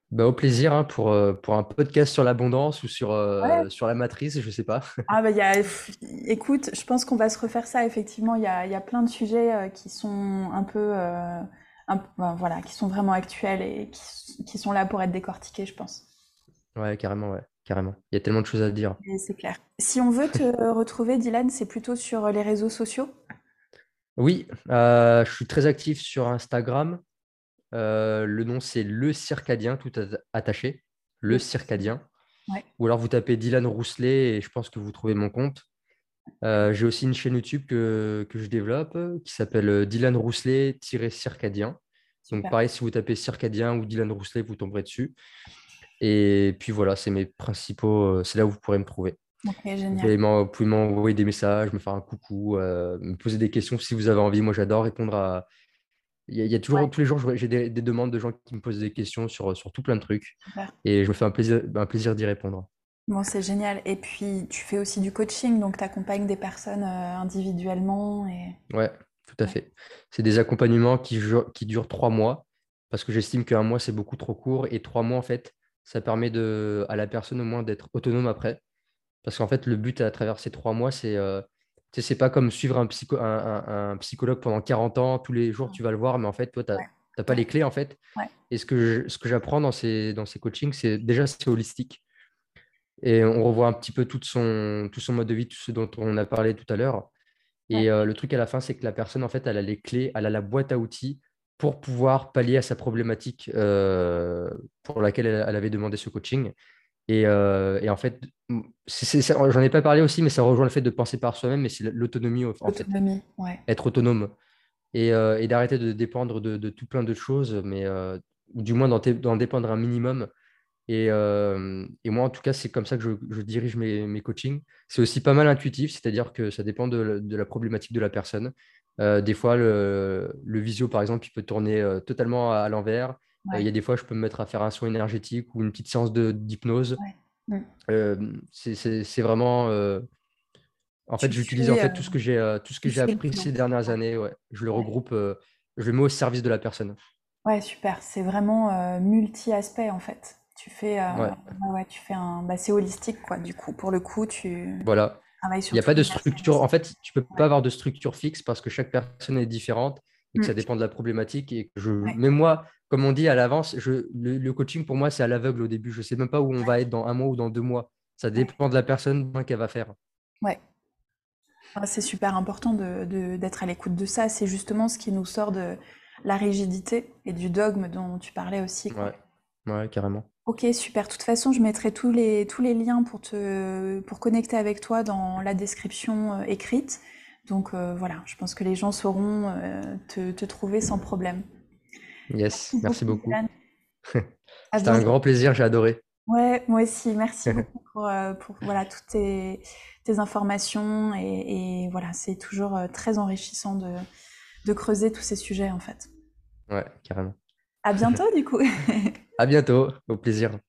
Bah, au plaisir hein, pour, euh, pour un podcast sur l'abondance ou sur, sur la matrice, je sais pas. ah bah, y a, écoute, je pense qu'on va se refaire ça, effectivement. Il y a, y a, plein de sujets qui sont un peu, ben, voilà, qui sont vraiment actuels et qui, qui, sont là pour être décortiqués, je pense. Ouais, carrément, ouais, carrément. Il y a tellement de choses à dire. C'est clair. Si on veut te retrouver, Dylan, c'est plutôt sur les réseaux sociaux? Oui, euh, je suis très actif sur Instagram. Euh, le nom, c'est Le Circadien, tout attaché. Le Circadien. Ou alors vous tapez Dylan Rousselet et je pense que vous trouvez mon compte. Euh, j'ai aussi une chaîne YouTube que, que je développe qui s'appelle Dylan Rousselet-Circadien. Donc pareil, si vous tapez Circadien ou Dylan Rousselet, vous tomberez dessus. Et puis voilà, c'est mes principaux, c'est là où vous pourrez me trouver. Vous pouvez m'envoyer des messages, me faire un coucou, euh, me poser des questions si vous avez envie. Moi, j'adore répondre à. Il y, a, toujours, tous les jours, j'ai des, demandes de gens qui me posent des questions sur, sur tout plein de trucs. Et je me fais un plaisir, un plaisir d'y répondre. Bon, c'est génial. Et puis, tu fais aussi du coaching, donc tu accompagnes des personnes euh, individuellement. Et... Ouais, tout à fait. C'est des accompagnements qui, qui durent trois mois, parce que j'estime qu'un mois, c'est beaucoup trop court. Et trois mois, en fait, ça permet de, à la personne au moins d'être autonome après. Parce qu'en fait, le but à travers ces trois mois, c'est euh, c'est pas comme suivre un, psycho, un, psychologue pendant 40 ans, tous les jours tu vas le voir, mais en fait, toi, tu n'as pas les clés en fait. Et ce que j'apprends dans ces, dans ces coachings, c'est déjà c'est holistique. Et on revoit un petit peu tout son, tout son mode de vie, tout ce dont on a parlé tout à l'heure. Et euh, le truc à la fin, c'est que la personne, en fait, elle a les clés, elle a la boîte à outils pour pouvoir pallier à sa problématique euh, pour laquelle elle, avait demandé ce coaching. Euh, et, en fait, j'en ai pas parlé aussi, mais ça rejoint le fait de penser par soi-même, mais c'est l'autonomie en fait. Être autonome. Euh, et, d'arrêter de dépendre de, tout plein de choses, mais euh, du moins d'en dépendre un minimum. Et, moi, en tout cas, c'est comme ça que je, dirige mes, mes coachings. C'est aussi pas mal intuitif, c'est-à-dire que ça dépend de, la problématique de la personne. Des fois, le, le, visio, par exemple, il peut tourner totalement à l'envers. Euh, il y a des fois, je peux me mettre à faire un soin énergétique ou une petite séance d'hypnose. Mm. Euh, c'est vraiment. Euh, en fait, j'utilise en fait tout ce que j'ai tout ce que j'ai appris ces dernières années. Ouais. Je le regroupe, je le mets au service de la personne. Ouais, super. C'est vraiment multi-aspect en fait. Tu fais, ouais. tu fais un, bah, c'est holistique quoi. Du coup, pour le coup, tu. Voilà. Il n'y a pas de structure. En fait, tu peux pas avoir de structure fixe parce que chaque personne est différente et que ça mm. dépend de la problématique. Et que je, même moi, comme on dit à l'avance, le, coaching pour moi, c'est à l'aveugle au début. Je ne sais même pas où on va être dans un mois ou dans deux mois. Ça dépend de la personne qu'elle va faire. Ouais. c'est super important de, d'être à l'écoute de ça. C'est justement ce qui nous sort de la rigidité et du dogme dont tu parlais aussi. Ouais, ouais, carrément. Ok, super. De toute façon, je mettrai tous les, tous les liens pour te, pour connecter avec toi dans la description euh, écrite. Donc euh, voilà, je pense que les gens sauront euh, te, te, trouver sans problème. Yes, merci, beaucoup. C'était un grand plaisir, j'ai adoré. Ouais, moi aussi. Merci beaucoup pour, pour, voilà, toutes tes, tes informations. Et, et voilà, c'est toujours très enrichissant de, de creuser tous ces sujets en fait. Ouais, carrément. À bientôt du coup. à bientôt, au plaisir.